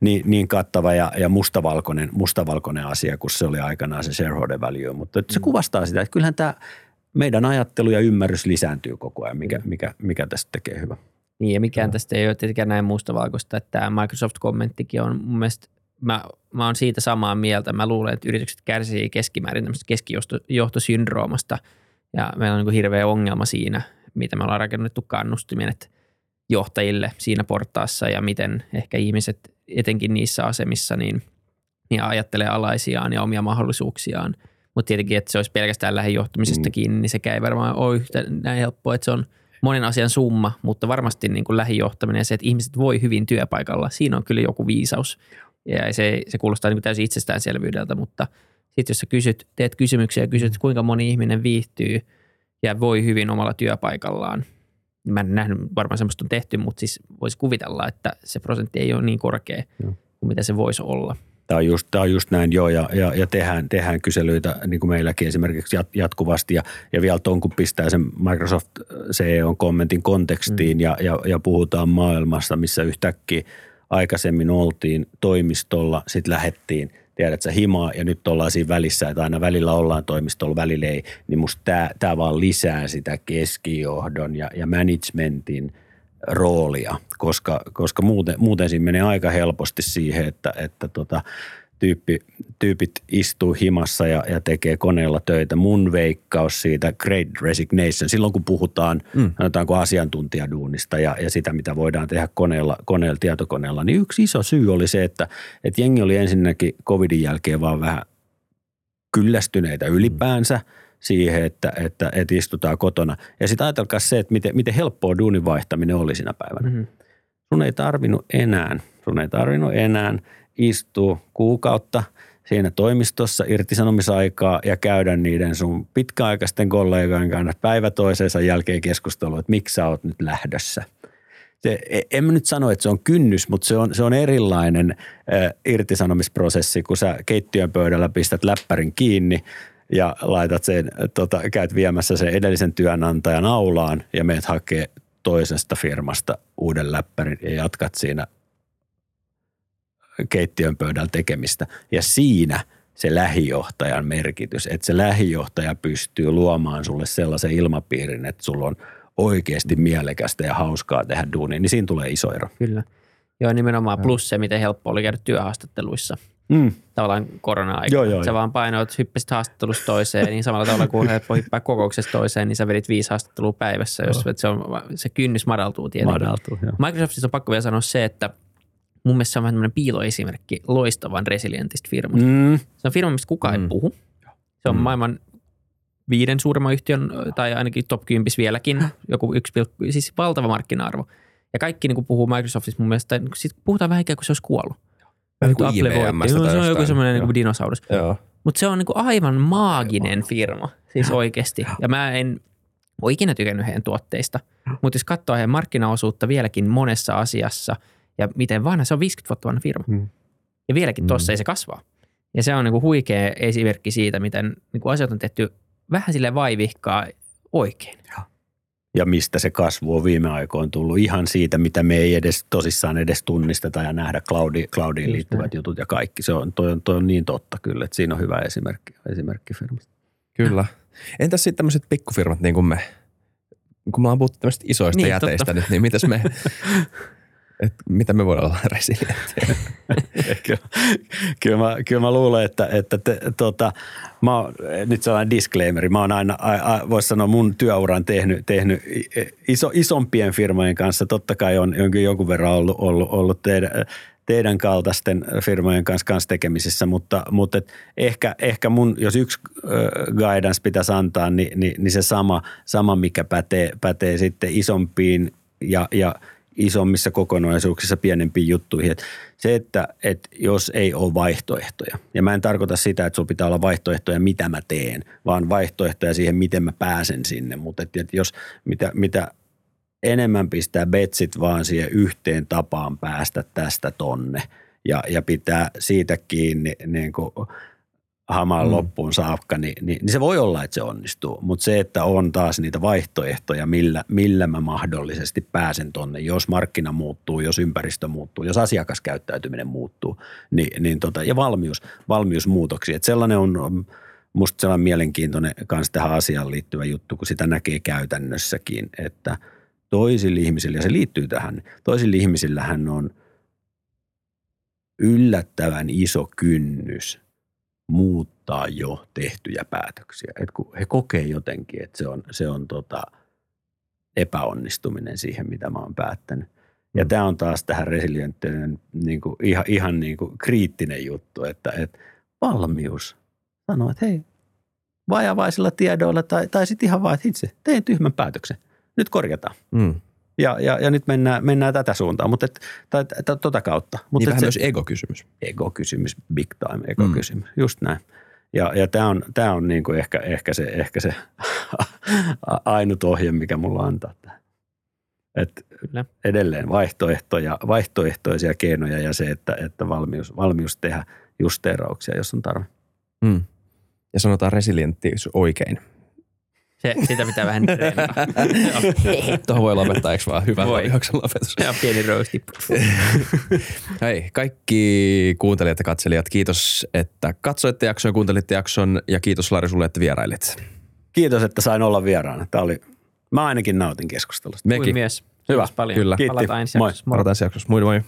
niin, niin kattava ja, ja mustavalkoinen, mustavalkoinen asia kuin se oli aikanaan se shareholder value, mutta se mm. kuvastaa sitä, että kyllähän tämä – meidän ajattelu ja ymmärrys lisääntyy koko ajan, mikä, mikä, mikä tästä tekee hyvä. Niin ja mikään tästä ei ole tietenkään näin mustavalkoista, että tämä Microsoft-kommenttikin on mun mielestä, mä, mä oon siitä samaa mieltä. Mä luulen, että yritykset kärsii keskimäärin tämmöistä keskijohtosyndroomasta ja meillä on niin hirveä ongelma siinä, mitä me ollaan rakennettu kannustimet johtajille siinä portaassa ja miten ehkä ihmiset etenkin niissä asemissa niin, niin ajattelee alaisiaan ja omia mahdollisuuksiaan – mutta tietenkin, että se olisi pelkästään lähijohtamisesta mm. kiinni, niin sekään ei varmaan ole yhtä näin helppoa, että se on monen asian summa, mutta varmasti niin kuin lähijohtaminen ja se, että ihmiset voi hyvin työpaikalla, siinä on kyllä joku viisaus. Ja se, se kuulostaa niin kuin täysin itsestäänselvyydeltä, mutta sitten jos sä kysyt, teet kysymyksiä ja kysyt, kuinka moni ihminen viihtyy ja voi hyvin omalla työpaikallaan, niin mä en nähnyt, varmaan semmoista on tehty, mutta siis voisi kuvitella, että se prosentti ei ole niin korkea Joo. kuin mitä se voisi olla. Tämä on just, tämä on just näin, joo, ja, ja, ja tehdään, tehdään kyselyitä niin kuin meilläkin esimerkiksi jatkuvasti, ja, ja vielä tuon, kun pistää sen Microsoft CEO-kommentin kontekstiin, mm. ja, ja, ja puhutaan maailmasta, missä yhtäkkiä aikaisemmin oltiin toimistolla, sitten lähettiin, tiedät sä, himaa, ja nyt ollaan siinä välissä, että aina välillä ollaan toimistolla, välillä ei, niin musta tämä, tämä vaan lisää sitä keskijohdon ja, ja managementin – roolia, koska, koska muuten, muuten siinä menee aika helposti siihen, että, että tota, tyyppi, tyypit istuu himassa ja, ja tekee koneella töitä. Mun veikkaus siitä Great Resignation, silloin kun puhutaan mm. sanotaanko asiantuntijaduunista ja, ja sitä, mitä voidaan tehdä koneella, koneella, tietokoneella, niin yksi iso syy oli se, että, että jengi oli ensinnäkin covidin jälkeen vaan vähän kyllästyneitä ylipäänsä – siihen, että, että, että istutaan kotona. Ja sitten ajatelkaa se, että miten, miten helppoa duunin vaihtaminen oli sinä päivänä. Mm-hmm. Sun ei tarvinnut enää, sun ei tarvinnut enää istua kuukautta siinä toimistossa irtisanomisaikaa ja käydä niiden sun pitkäaikaisten kollegojen kanssa päivä toisensa jälkeen keskustelua, että miksi sä oot nyt lähdössä. Se, e, en mä nyt sano, että se on kynnys, mutta se on, se on erilainen äh, irtisanomisprosessi, kun sä keittiön pöydällä pistät läppärin kiinni ja laitat sen, tota, käyt viemässä sen edellisen työnantajan aulaan ja meet hakee toisesta firmasta uuden läppärin ja jatkat siinä keittiön pöydällä tekemistä. Ja siinä se lähijohtajan merkitys, että se lähijohtaja pystyy luomaan sulle sellaisen ilmapiirin, että sulla on oikeasti mielekästä ja hauskaa tehdä duunia, niin siinä tulee iso ero. Kyllä. Joo, nimenomaan plus se, miten helppo oli käydä työhaastatteluissa. Mm. Tavallaan korona-aika. Joo, joo, Sä joo. vaan painoit, hyppäsit haastattelusta toiseen, niin samalla tavalla kuin *laughs* helppo hyppää kokouksesta toiseen, niin sä vedit viisi haastattelua päivässä, jos se, on, se kynnys madaltuu tietenkin. Madaltuu, joo. Microsoftissa on pakko vielä sanoa se, että mun mielestä se on vähän tämmöinen piiloesimerkki loistavan resilientistä firmasta. Mm. Se on firma, mistä kukaan mm. Ei puhu. Se on Mm. maailman viiden suurimman yhtiön, tai ainakin top 10 vieläkin, joku 1, siis valtava markkina-arvo. Ja kaikki niin puhuu Microsoftista mun mielestä, niin sit puhutaan vähän ikään kuin se olisi kuollut. Vähän kuin Apple voitti. Se on joku semmoinen niin dinosaurus. Joo. Mutta se on niin aivan maaginen firma, siis oikeasti. Ja mä en ole ikinä tykännyt heidän tuotteista, mutta jos katsoo heidän markkinaosuutta vieläkin monessa asiassa ja miten vanha, se on 50 vuotta vanha firma. Mm. Ja vieläkin tuossa Mm. ei se kasvaa. Ja se on niin kuin huikea esimerkki siitä, miten niin kuin asiat on tehty vähän sille vaivihkaa oikein. Ja mistä se kasvu on viime aikoina tullut ihan siitä, mitä me ei edes tosissaan edes tunnisteta ja nähdä cloudi, cloudiin Just liittyvät näin. jutut ja kaikki. Se on, toi, on, toi on niin totta kyllä, että siinä on hyvä esimerkki, esimerkki firmasta. Kyllä. Entäs sitten tämmöiset pikkufirmat niin kuin me? Kun me ollaan puhuttu tämmöistä isoista niin, jäteistä totta. nyt, niin mitäs me, *laughs* et mitä me voidaan olla *laughs* resilienttejä? *laughs* kyllä, kyllä, mä, kyllä mä luulen, että, että te, tota, mä oon, nyt sellainen disclaimeri, mä oon aina, voisi sanoa mun työuran tehnyt, tehnyt iso, isompien firmojen kanssa, totta kai on jonkin jonkun verran ollut, ollut, ollut teidän, teidän kaltaisten firmojen kanssa, kanssa tekemisissä, mutta, mutta et ehkä, ehkä mun, jos yksi guidance pitäisi antaa, niin, niin, niin se sama, sama mikä pätee, pätee sitten isompiin ja, ja isommissa kokonaisuuksissa pienempiin juttuihin. Et se, että et jos ei ole vaihtoehtoja, ja mä en tarkoita sitä, että sulla pitää olla vaihtoehtoja, mitä mä teen, vaan vaihtoehtoja siihen, miten mä pääsen sinne. Mutta et, et jos mitä, mitä enemmän pistää betsit vaan siihen yhteen tapaan päästä tästä tonne ja, ja pitää siitä kiinni niin kuin hamaan Mm. mm. loppuun saakka, niin, niin, niin se voi olla, että se onnistuu. Mutta se, että on taas niitä vaihtoehtoja, millä, millä mä mahdollisesti pääsen tonne, jos markkina muuttuu, jos ympäristö muuttuu, jos asiakaskäyttäytyminen muuttuu, niin, niin tota, ja valmius, valmius muutoksiin. Et sellainen on musta sellainen mielenkiintoinen kanssa tähän asiaan liittyvä juttu, kun sitä näkee käytännössäkin, että toisilla ihmisillä, ja se liittyy tähän, toisilla ihmisillähän on yllättävän iso kynnys muuttaa jo tehtyjä päätöksiä. Et kun he kokee jotenkin, että se on, se on tota epäonnistuminen siihen, mitä mä oon päättänyt. Ja Mm. tämä on taas tähän resilienttinen niin kuin, ihan, ihan niin kuin kriittinen juttu, että, että valmius sanoa, että hei, vajavaisilla tiedoilla tai, tai sitten ihan vaan, että itse tein tyhmän päätöksen. Nyt korjataan. Mm. Ja, ja, ja nyt mennään, mennään tätä suuntaan, mutta et, tai, tai, tota kautta. Mutta Niin et vähän se, myös ego-kysymys. ego-kysymys, big time ego-kysymys, mm. just näin. Ja, ja tämä on, tää on niinku ehkä, ehkä se, ehkä se *laughs* ainut ohje, mikä mulla antaa tähän. Et Kyllä. edelleen vaihtoehtoja, vaihtoehtoisia keinoja ja se, että, että valmius, valmius tehdä justeerauksia, jos on tarve. Mm. Ja sanotaan resilienttiys oikein. Se, sitä pitää vähän treenata. *laughs* Tuohon voi lopettaa, eikö vaan? Hyvä Voi. lopetus. Ja pieni roasti. *laughs* Hei, kaikki kuuntelijat ja katselijat, kiitos, että katsoitte jakson ja kuuntelitte jakson. Ja kiitos Lari sulle, että vierailit. Kiitos, että sain olla vieraana. Tämä oli, mä ainakin nautin keskustelusta. Mekin. Mies. Hyvä. Kiitos paljon. Kyllä. Kiitti. Palataan ensi Moi. jaksossa. Moro. Varataan ensi jaksossa. Moi moi.